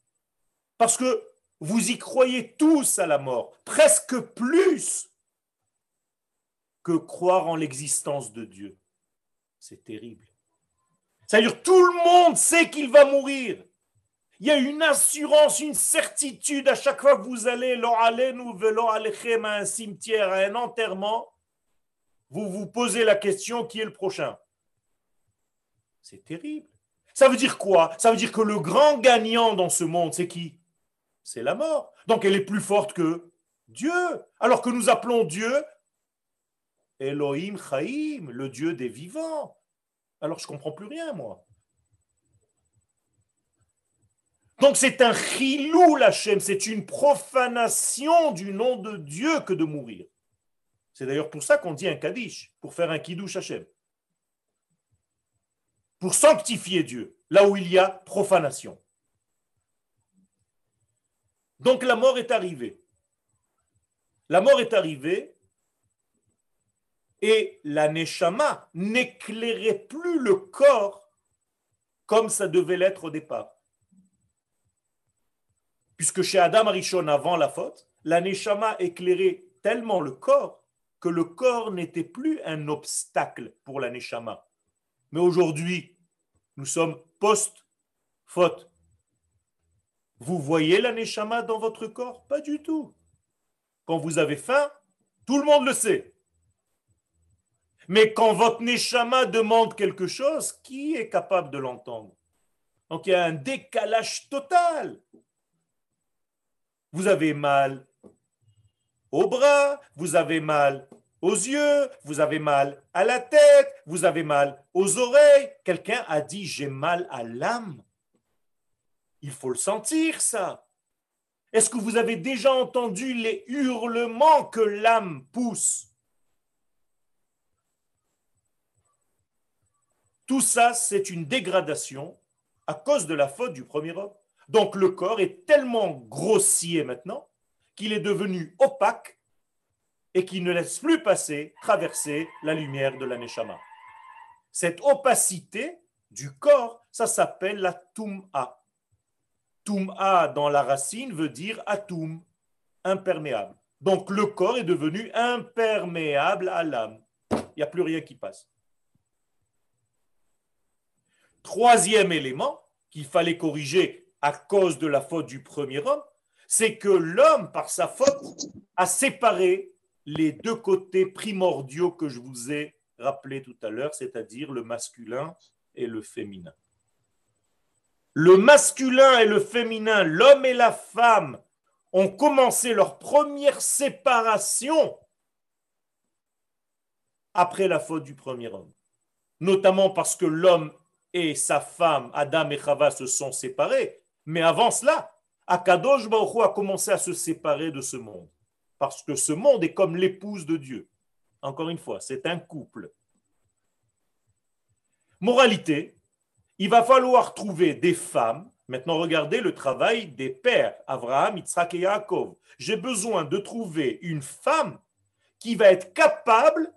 Parce que vous y croyez tous à la mort, presque plus que croire en l'existence de Dieu. C'est terrible. C'est-à-dire tout le monde sait qu'il va mourir. Il y a une assurance, une certitude à chaque fois que vous allez à un cimetière, à un enterrement, vous vous posez la question qui est le prochain? C'est terrible. Ça veut dire quoi? Ça veut dire que le grand gagnant dans ce monde, c'est qui? C'est la mort. Donc elle est plus forte que Dieu. Alors que nous appelons Dieu Elohim Chaim, le Dieu des vivants. Alors je ne comprends plus rien, moi. Donc c'est un chilou Hachem, c'est une profanation du nom de Dieu que de mourir. C'est d'ailleurs pour ça qu'on dit un Kaddish, pour faire un Kiddush Hachem. Pour sanctifier Dieu, là où il y a profanation. Donc la mort est arrivée. La mort est arrivée et la Neshama n'éclairait plus le corps comme ça devait l'être au départ. Puisque chez Adam Arishon, avant la faute, la Neshama éclairait tellement le corps que le corps n'était plus un obstacle pour la Neshama. Mais aujourd'hui, nous sommes post-faute. Vous voyez la Neshama dans votre corps? Pas du tout. Quand vous avez faim, tout le monde le sait. Mais quand votre Neshama demande quelque chose, qui est capable de l'entendre? Donc il y a un décalage total. Vous avez mal au bras, vous avez mal aux yeux, vous avez mal à la tête, vous avez mal aux oreilles. Quelqu'un a dit j'ai mal à l'âme. Il faut le sentir, ça. Est-ce que vous avez déjà entendu les hurlements que l'âme pousse? Tout ça, c'est une dégradation à cause de la faute du premier homme. Donc le corps est tellement grossier maintenant qu'il est devenu opaque et qu'il ne laisse plus passer, traverser la lumière de la Neshama. Cette opacité du corps, ça s'appelle la Tum'a. Tum'a dans la racine veut dire atum, imperméable. Donc le corps est devenu imperméable à l'âme. Il n'y a plus rien qui passe. Troisième élément qu'il fallait corriger à cause de la faute du premier homme, c'est que l'homme, par sa faute, a séparé les deux côtés primordiaux que je vous ai rappelés tout à l'heure, c'est-à-dire le masculin et le féminin. Le masculin et le féminin, l'homme et la femme, ont commencé leur première séparation après la faute du premier homme. Notamment parce que l'homme et sa femme, Adam et Chava, se sont séparés. Mais avant cela, Akadosh Baruch a commencé à se séparer de ce monde. Parce que ce monde est comme l'épouse de Dieu. Encore une fois, c'est un couple. Moralité, il va falloir trouver des femmes. Maintenant, regardez le travail des pères, Abraham, Yitzhak et Yaakov. J'ai besoin de trouver une femme qui va être capable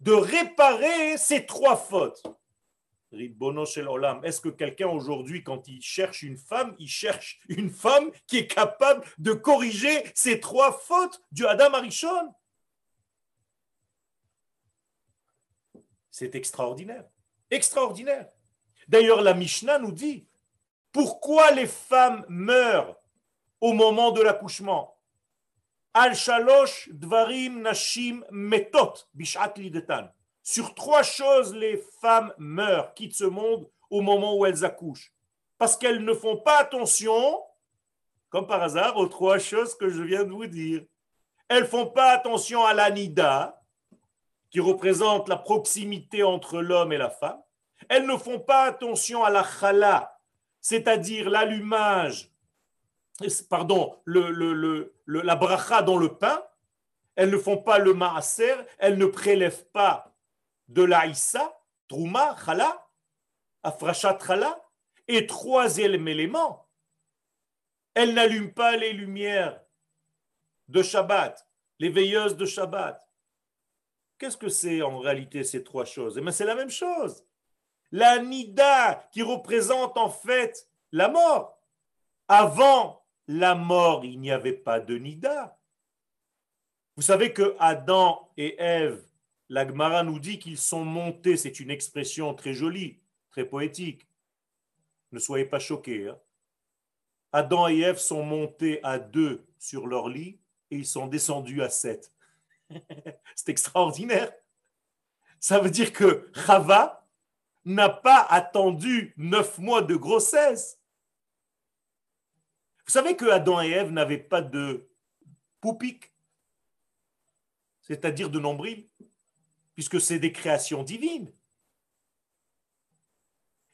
de réparer ces trois fautes. Est-ce que quelqu'un aujourd'hui, quand il cherche une femme, il cherche une femme qui est capable de corriger ces trois fautes du Adam Arishon? C'est extraordinaire. Extraordinaire. D'ailleurs, la Mishnah nous dit pourquoi les femmes meurent au moment de l'accouchement? Al shalosh dvarim nashim metot bishat lidetan. Sur trois choses, les femmes meurent, quittent ce monde au moment où elles accouchent. Parce qu'elles ne font pas attention, comme par hasard, aux trois choses que je viens de vous dire. Elles ne font pas attention à l'anida, qui représente la proximité entre l'homme et la femme. Elles ne font pas attention à la chala, c'est-à-dire l'allumage, pardon, le, la bracha dans le pain. Elles ne font pas le maaser, elles ne prélèvent pas de l'Aïssa, Trouma, Chala, Afrachat Chala, et troisième élément, elle n'allume pas les lumières de Shabbat, les veilleuses de Shabbat. Qu'est-ce que c'est en réalité ces trois choses? Eh c'est la même chose. La Nida qui représente en fait la mort. Avant la mort, il n'y avait pas de Nida. Vous savez que Adam et Ève la Gemara nous dit qu'ils sont montés, c'est une expression très jolie, très poétique. Ne soyez pas choqués. Hein. Adam et Ève sont montés à deux sur leur lit et ils sont descendus à sept. c'est extraordinaire. Ça veut dire que Chava n'a pas attendu neuf mois de grossesse. Vous savez que Adam et Ève n'avaient pas de poupique, c'est-à-dire de nombril? Puisque c'est des créations divines.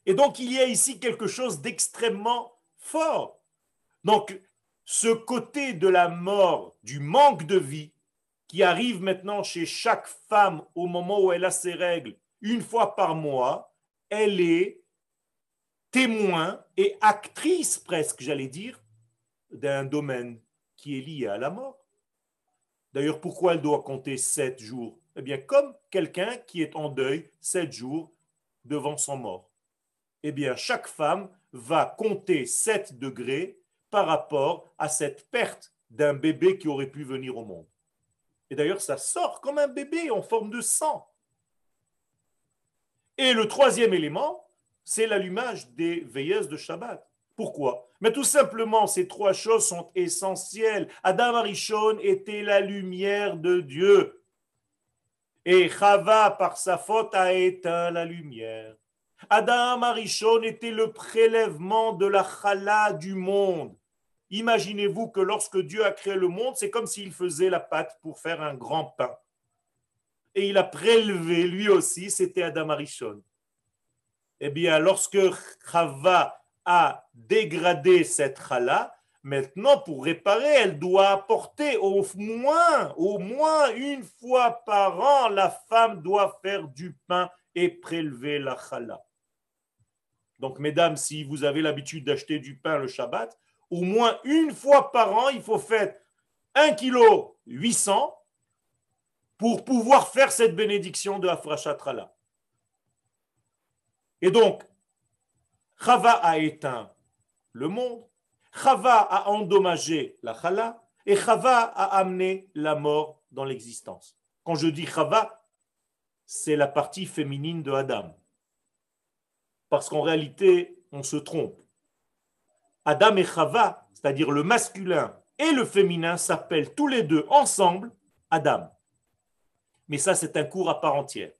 Et donc il y a ici quelque chose d'extrêmement fort. Donc ce côté de la mort, du manque de vie, qui arrive maintenant chez chaque femme au moment où elle a ses règles, une fois par mois, elle est témoin et actrice presque, j'allais dire, d'un domaine qui est lié à la mort. D'ailleurs, pourquoi elle doit compter sept jours eh bien, comme quelqu'un qui est en deuil sept jours devant son mort. Eh bien, chaque femme va compter sept degrés par rapport à cette perte d'un bébé qui aurait pu venir au monde. Et d'ailleurs, ça sort comme un bébé en forme de sang. Et le troisième élément, c'est l'allumage des veilleuses de Shabbat. Pourquoi? Mais tout simplement, ces trois choses sont essentielles. Adam Arishon était la lumière de Dieu. Et Chava, par sa faute, a éteint la lumière. Adam Arishon était le prélèvement de la chala du monde. Imaginez-vous que lorsque Dieu a créé le monde, c'est comme s'il faisait la pâte pour faire un grand pain. et il a prélevé lui aussi, c'était Adam Arishon. Eh bien, lorsque Chava a dégradé cette chala, maintenant pour réparer, elle doit apporter au moins, au moins une fois par an, la femme doit faire du pain et prélever la chala. Donc, mesdames, si vous avez l'habitude d'acheter du pain le Shabbat, au moins une fois par an, il faut faire 1 kg 800 pour pouvoir faire cette bénédiction de Afrashatrala. Et donc, Chava a éteint le monde, Chava a endommagé la Chala, et Chava a amené la mort dans l'existence. Quand je dis Chava, c'est la partie féminine de Adam. Parce qu'en réalité, on se trompe. Adam et Chava, c'est-à-dire le masculin et le féminin, s'appellent tous les deux ensemble Adam. Mais ça, c'est un cours à part entière.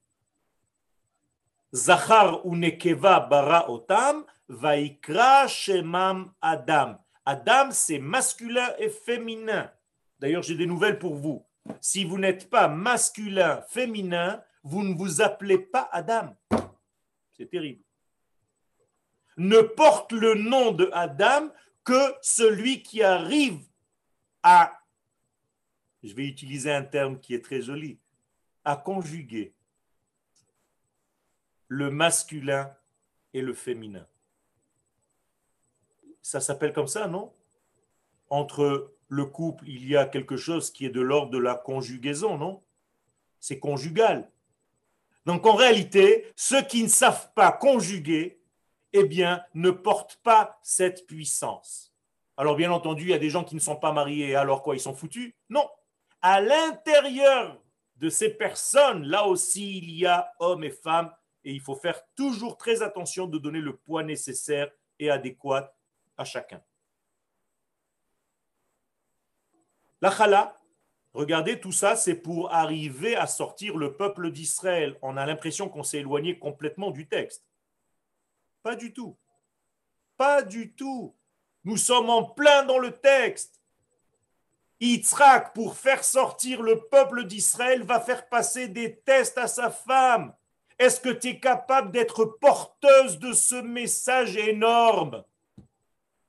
Bara otam, vaikra shemam Adam. Adam, c'est masculin et féminin. D'ailleurs, j'ai des nouvelles pour vous. Si vous n'êtes pas masculin, féminin, vous ne vous appelez pas Adam. C'est terrible. Ne porte le nom de Adam que celui qui arrive à, je vais utiliser un terme qui est très joli, à conjuguer le masculin et le féminin. Ça s'appelle comme ça, non? Entre le couple, il y a quelque chose qui est de l'ordre de la conjugaison, non? C'est conjugal. Donc en réalité, ceux qui ne savent pas conjuguer, eh bien, ne portent pas cette puissance. Alors bien entendu, il y a des gens qui ne sont pas mariés, alors quoi, ils sont foutus? Non. À l'intérieur de ces personnes, là aussi, il y a hommes et femmes, et il faut faire toujours très attention de donner le poids nécessaire et adéquat à chacun. La chala, regardez, tout ça, c'est pour arriver à sortir le peuple d'Israël. On a l'impression qu'on s'est éloigné complètement du texte. Pas du tout. Pas du tout. Nous sommes en plein dans le texte. Yitzhak, pour faire sortir le peuple d'Israël, va faire passer des tests à sa femme. Est-ce que tu es capable d'être porteuse de ce message énorme?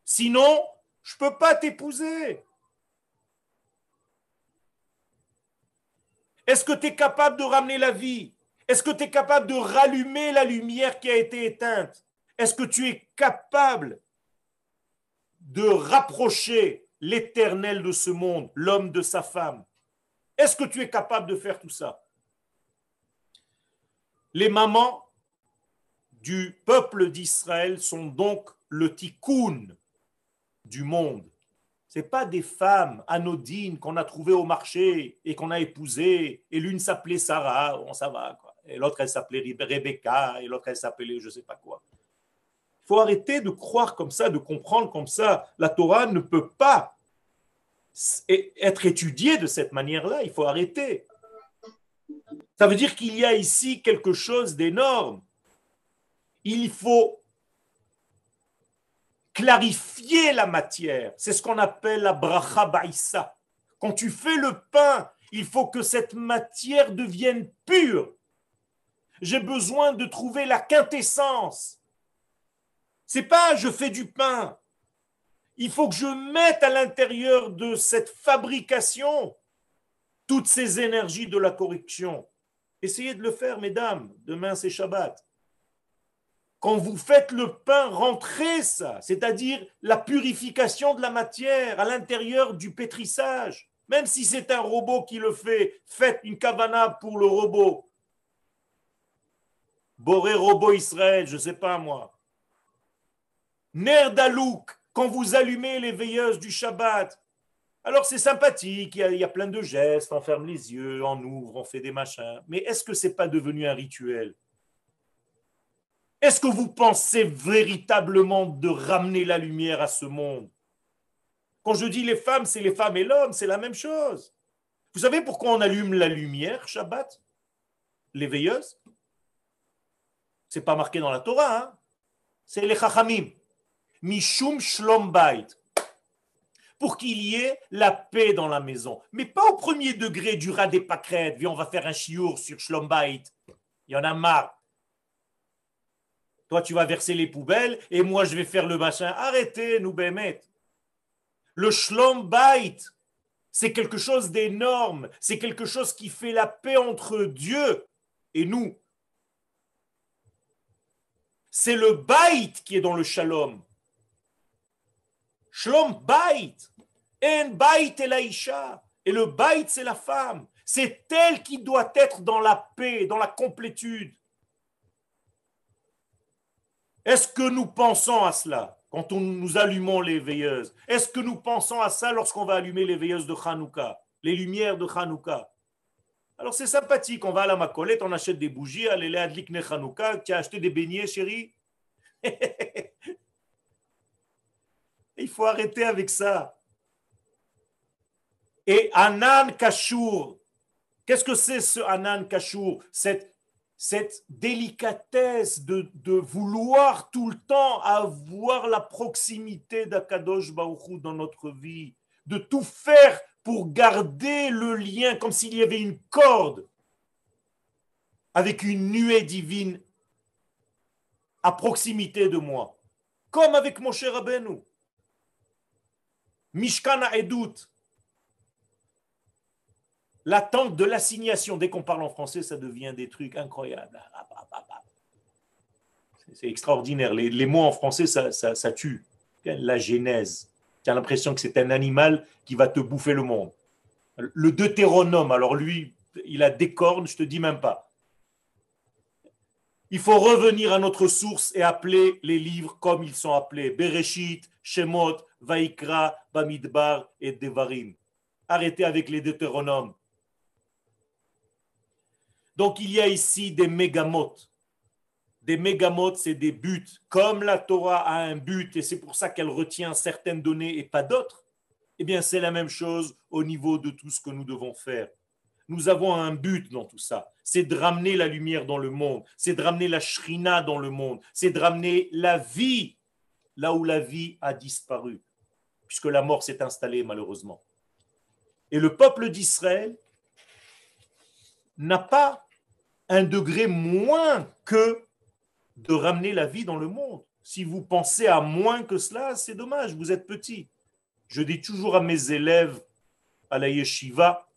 Sinon, je ne peux pas t'épouser. Est-ce que tu es capable de ramener la vie? Est-ce que tu es capable de rallumer la lumière qui a été éteinte? Est-ce que tu es capable de rapprocher l'éternel de ce monde, l'homme de sa femme? Est-ce que tu es capable de faire tout ça? Les mamans du peuple d'Israël sont donc le tikkun du monde. Ce pas des femmes anodines qu'on a trouvées au marché et qu'on a épousées. Et l'une s'appelait Sarah, on ça va. Quoi. Et l'autre, elle s'appelait Rebecca, et l'autre, elle s'appelait je ne sais pas quoi. Il faut arrêter de croire comme ça, de comprendre comme ça. La Torah ne peut pas être étudiée de cette manière-là. Il faut arrêter. Ça veut dire qu'il y a ici quelque chose d'énorme. Il faut clarifier la matière. C'est ce qu'on appelle la bracha baïsa. Quand tu fais le pain, il faut que cette matière devienne pure. J'ai besoin de trouver la quintessence. C'est pas je fais du pain. Il faut que je mette à l'intérieur de cette fabrication toutes ces énergies de la corruption. Essayez de le faire, mesdames. Demain, c'est Shabbat. Quand vous faites le pain, rentrez ça, c'est-à-dire la purification de la matière à l'intérieur du pétrissage. Même si c'est un robot qui le fait, faites une kavana pour le robot. Boré robot Israël, je ne sais pas moi. Nerdalouk, quand vous allumez les veilleuses du Shabbat. Alors c'est sympathique, il y, a, plein de gestes, on ferme les yeux, on ouvre, on fait des machins. Mais est-ce que ce n'est pas devenu un rituel? Est-ce que vous pensez véritablement de ramener la lumière à ce monde? Quand je dis les femmes, c'est les femmes et l'homme, c'est la même chose. Vous savez pourquoi on allume la lumière Shabbat? Les veilleuses? C'est pas marqué dans la Torah, hein? C'est les chachamim. Mishum Shlom pour qu'il y ait la paix dans la maison. Mais pas au premier degré du rat des pâquerettes. Viens, on va faire un chiour sur Schlombait. Il y en a marre. Toi, tu vas verser les poubelles et moi, je vais faire le machin. Arrêtez, nous bémet. Le Schlombait, c'est quelque chose d'énorme. C'est quelque chose qui fait la paix entre Dieu et nous. C'est le bait qui est dans le shalom. Shlom bait. En bait et laïcha. Et le bait, c'est la femme. C'est elle qui doit être dans la paix, dans la complétude. Est-ce que nous pensons à cela quand on, nous allumons les veilleuses? Est-ce que nous pensons à ça lorsqu'on va allumer les veilleuses de Hanouka, les lumières de Hanouka? Alors c'est sympathique, on va à la Macolette, on achète des bougies, allez là, Likne Hanouka, tu as acheté des beignets, chérie? Il faut arrêter avec ça. Et Anan Kashour, qu'est-ce que c'est ce Anan Kashour cette, cette délicatesse de, vouloir tout le temps avoir la proximité d'Akadosh Baruchou dans notre vie, de tout faire pour garder le lien comme s'il y avait une corde avec une nuée divine à proximité de moi, comme avec mon cher Rabbeinu. Mishkana Edut, l'attente de l'assignation, dès qu'on parle en français, ça devient des trucs incroyables. C'est extraordinaire. Les, mots en français, ça, ça, ça tue. La genèse. Tu as l'impression que c'est un animal qui va te bouffer le monde. Le deutéronome, alors lui, il a des cornes, je te dis même pas. Il faut revenir à notre source et appeler les livres comme ils sont appelés. Bereshit, Shemot, Vaikra, Bamidbar et Devarim. Arrêtez avec les deutéronomes. Donc il y a ici des mégamotes. Des mégamotes, c'est des buts. Comme la Torah a un but et c'est pour ça qu'elle retient certaines données et pas d'autres, eh bien c'est la même chose au niveau de tout ce que nous devons faire. Nous avons un but dans tout ça. C'est de ramener la lumière dans le monde. C'est de ramener la shrina dans le monde. C'est de ramener la vie là où la vie a disparu, puisque la mort s'est installée malheureusement. Et le peuple d'Israël n'a pas un degré moins que de ramener la vie dans le monde. Si vous pensez à moins que cela, c'est dommage, vous êtes petit. Je dis toujours à mes élèves à la yeshiva,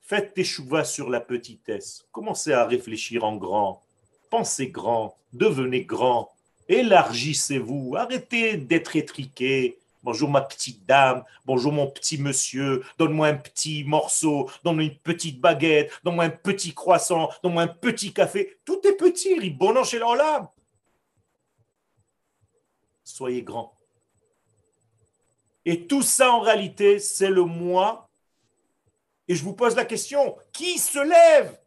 faites tes chouvas sur la petitesse. Commencez à réfléchir en grand. Pensez grand, devenez grand, élargissez-vous, arrêtez d'être étriqué. Bonjour ma petite dame, bonjour mon petit monsieur, donne-moi un petit morceau, donne-moi une petite baguette, donne-moi un petit croissant, donne-moi un petit café. Tout est petit, bon chez l'âme. Soyez grand. Et tout ça, en réalité, c'est le moi. Et je vous pose la question, qui se lève?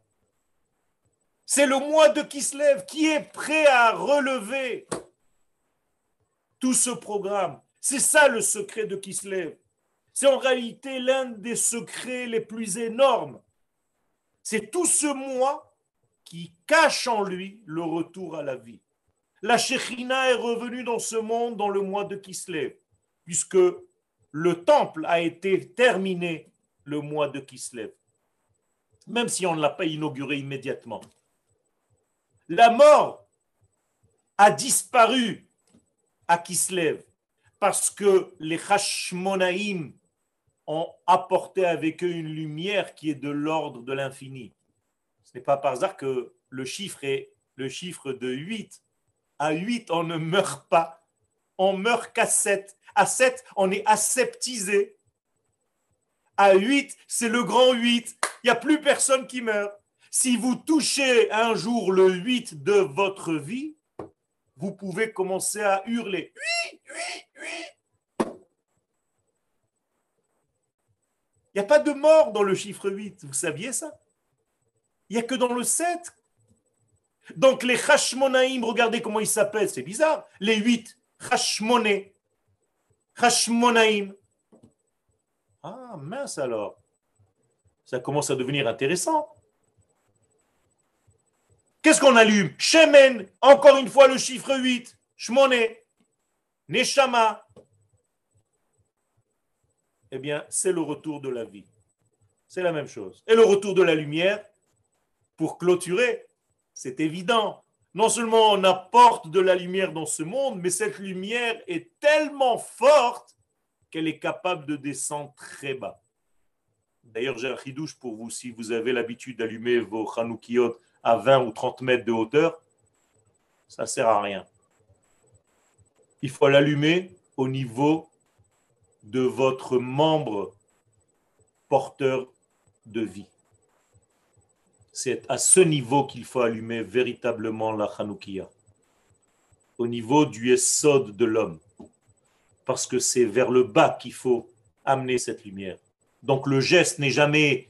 C'est le moi de qui se lève, qui est prêt à relever tout ce programme? C'est ça le secret de lève. C'est en réalité l'un des secrets les plus énormes. C'est tout ce moi qui cache en lui le retour à la vie. La Shekhinah est revenue dans ce monde dans le mois de Kislev, puisque le temple a été terminé le mois de Kislev, même si on ne l'a pas inauguré immédiatement. La mort a disparu à Kislev parce que les Hashmonaïm ont apporté avec eux une lumière qui est de l'ordre de l'infini. Ce n'est pas par hasard que le chiffre est le chiffre de 8. À 8, on ne meurt pas. On meurt qu'à 7. À 7, on est aseptisé. À 8, c'est le grand 8. Il n'y a plus personne qui meurt. Si vous touchez un jour le 8 de votre vie, vous pouvez commencer à hurler. Oui, oui, oui. Il n'y a pas de mort dans le chiffre 8. Vous saviez ça? Il n'y a que dans le 7. Donc les Hashmonaïm, regardez comment ils s'appellent, c'est bizarre. Les 8, Hashmoné, Hashmonaïm. Ah mince alors. Ça commence à devenir intéressant. Qu'est-ce qu'on allume? Shemen, encore une fois le chiffre 8. Shmoné, Neshama. eh bien, c'est le retour de la vie. C'est la même chose. Et le retour de la lumière, pour clôturer, c'est évident. Non seulement on apporte de la lumière dans ce monde, mais cette lumière est tellement forte qu'elle est capable de descendre très bas. D'ailleurs, j'ai un chidouche pour vous. Si vous avez l'habitude d'allumer vos Hanoukiot à 20 ou 30 mètres de hauteur, ça ne sert à rien. Il faut l'allumer au niveau de votre membre porteur de vie. C'est à ce niveau qu'il faut allumer véritablement la Hanoukia, au niveau du Essod de l'homme, parce que c'est vers le bas qu'il faut amener cette lumière. Donc le geste n'est jamais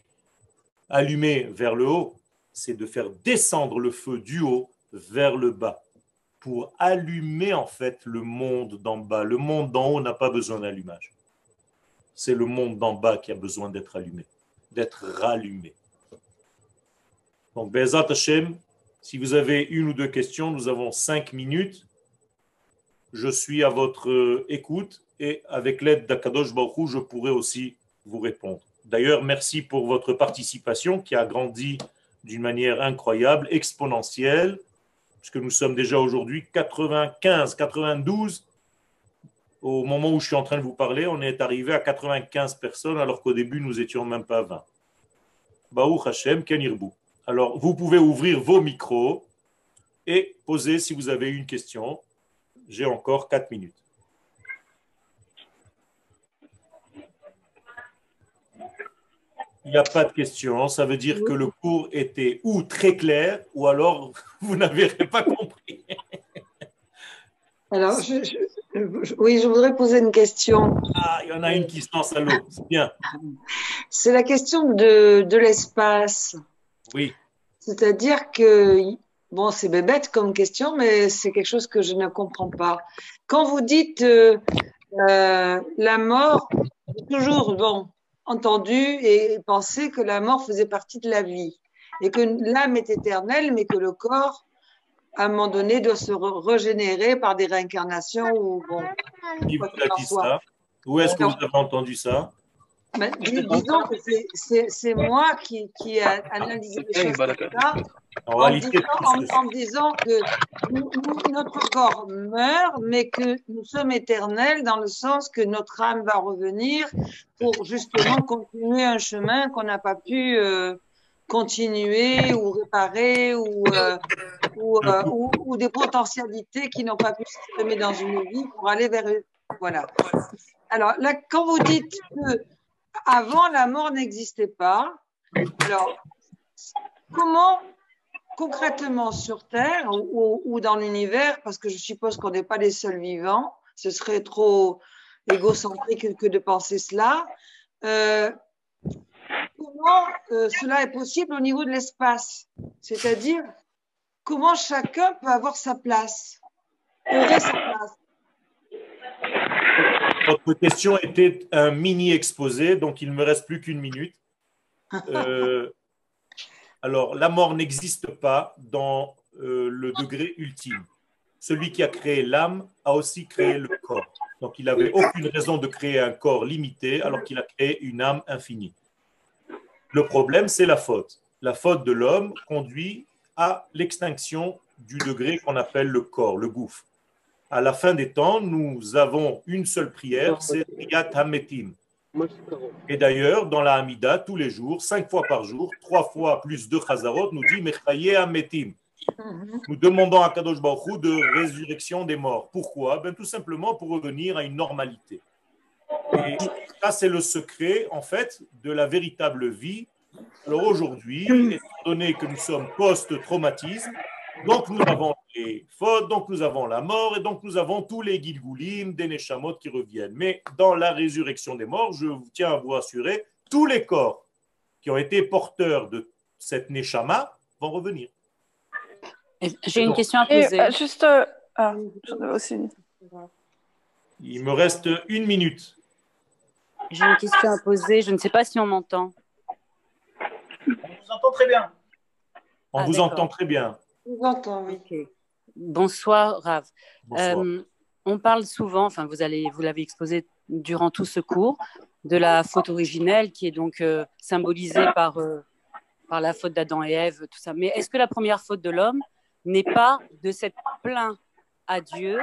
allumé vers le haut, c'est de faire descendre le feu du haut vers le bas pour allumer en fait le monde d'en bas. Le monde d'en haut n'a pas besoin d'allumage. C'est le monde d'en bas qui a besoin d'être allumé, d'être rallumé. Donc, Bezat Hashem, si vous avez une ou deux questions, nous avons cinq minutes. Je suis à votre écoute et avec l'aide d'Akadosh Baruch je pourrai aussi vous répondre. D'ailleurs, merci pour votre participation qui a grandi d'une manière incroyable, exponentielle, puisque nous sommes déjà aujourd'hui 95, 92. Au moment où je suis en train de vous parler, on est arrivé à 95 personnes, alors qu'au début, nous étions même pas 20. Baou Hashem, Kenirbu. Alors, vous pouvez ouvrir vos micros et poser si vous avez une question. J'ai encore 4 minutes. Il n'y a pas de question. Ça veut dire que le cours était ou très clair, ou alors vous n'avez pas compris. Alors, oui, je voudrais poser une question. Ah, il y en a une qui se lance à l'eau. C'est bien. C'est la question de, de l'espace. Oui. C'est-à-dire que, bon, c'est bébête comme question, mais c'est quelque chose que je ne comprends pas. Quand vous dites euh, euh, la mort, toujours, bon, entendu et pensé que la mort faisait partie de la vie et que l'âme est éternelle, mais que le corps, à un moment donné, doit se régénérer par des réincarnations ou bon. Qui vous a dit ça? Où est-ce que vous avez entendu ça? Ben, disons que c'est moi qui, qui ai analysé les choses comme ça, en, disant, en, disant, que notre corps meurt, mais que nous sommes éternels dans le sens que notre âme va revenir pour justement continuer un chemin qu'on n'a pas pu euh, continuer ou réparer ou, euh, euh, ou, ou, des potentialités qui n'ont pas pu s'exprimer dans une vie pour aller vers eux. Voilà. Alors là, quand vous dites que avant, la mort n'existait pas. Alors, comment concrètement sur Terre ou, dans l'univers, parce que je suppose qu'on n'est pas les seuls vivants, ce serait trop égocentrique que de penser cela. Euh, comment euh, cela est possible au niveau de l'espace? C'est-à-dire, comment chacun peut avoir sa place, aurait sa place? Votre question était un mini exposé, donc il ne me reste plus qu'une minute. Euh, alors, la mort n'existe pas dans euh, le degré ultime. Celui qui a créé l'âme a aussi créé le corps. Donc, il n'avait aucune raison de créer un corps limité alors qu'il a créé une âme infinie. Le problème, c'est la faute. La faute de l'homme conduit à l'extinction du degré qu'on appelle le corps, le gouffre à la fin des temps, nous avons une seule prière, c'est Riyat Hametim. Et d'ailleurs, dans la Hamida, tous les jours, cinq fois par jour, trois fois plus de Chazarot, nous dit Mechaye Hametim. Nous demandons à Kadosh Baruch de résurrection des morts. Pourquoi? Ben, Tout simplement pour revenir à une normalité. Et ça, c'est le secret, en fait, de la véritable vie. Alors aujourd'hui, étant donné que nous sommes post-traumatisme, donc nous avons les fautes, donc nous avons la mort, et donc nous avons tous les Gilgulim, des Neshamot qui reviennent. Mais dans la résurrection des morts, je tiens à vous assurer, tous les corps qui ont été porteurs de cette Neshama vont revenir. J'ai une question à poser. Euh, juste, euh, ah, aussi. Il me reste une minute. J'ai une question à poser. Je ne sais pas si on m'entend. On vous entend très bien. On ah, vous entend très bien. Bonsoir, Rav. Euh, on parle souvent, enfin, vous allez, vous l'avez exposé durant tout ce cours de la faute originelle qui est donc euh, symbolisée par, euh, par la faute d'Adam et Ève, tout ça. Mais est-ce que la première faute de l'homme n'est pas de s'être plaint à Dieu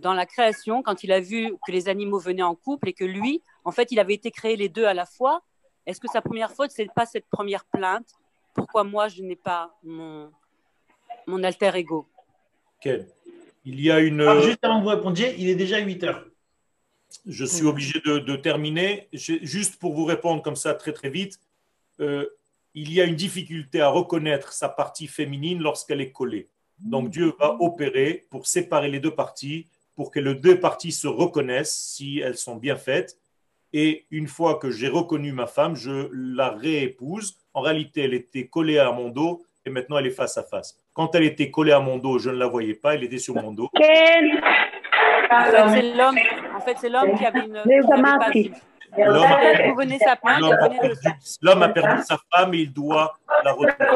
dans la création quand il a vu que les animaux venaient en couple et que lui, en fait, il avait été créé les deux à la fois? Est-ce que sa première faute, c'est pas cette première plainte? Pourquoi moi, je n'ai pas mon, mon alter ego Il y a une. juste avant que vous répondiez, il est déjà 8 heures. Je suis obligé de, terminer. Juste pour vous répondre comme ça très très vite, euh, il y a une difficulté à reconnaître sa partie féminine lorsqu'elle est collée. Donc Dieu va opérer pour séparer les deux parties, pour que les deux parties se reconnaissent si elles sont bien faites. Et une fois que j'ai reconnu ma femme, je la réépouse. En réalité, elle était collée à mon dos et maintenant elle est face à face. Quand elle était collée à mon dos, je ne la voyais pas, elle était sur mon dos. c'est l'homme en fait, c'est l'homme qui avait une. L'homme a, perdu sa femme et il doit la retrouver.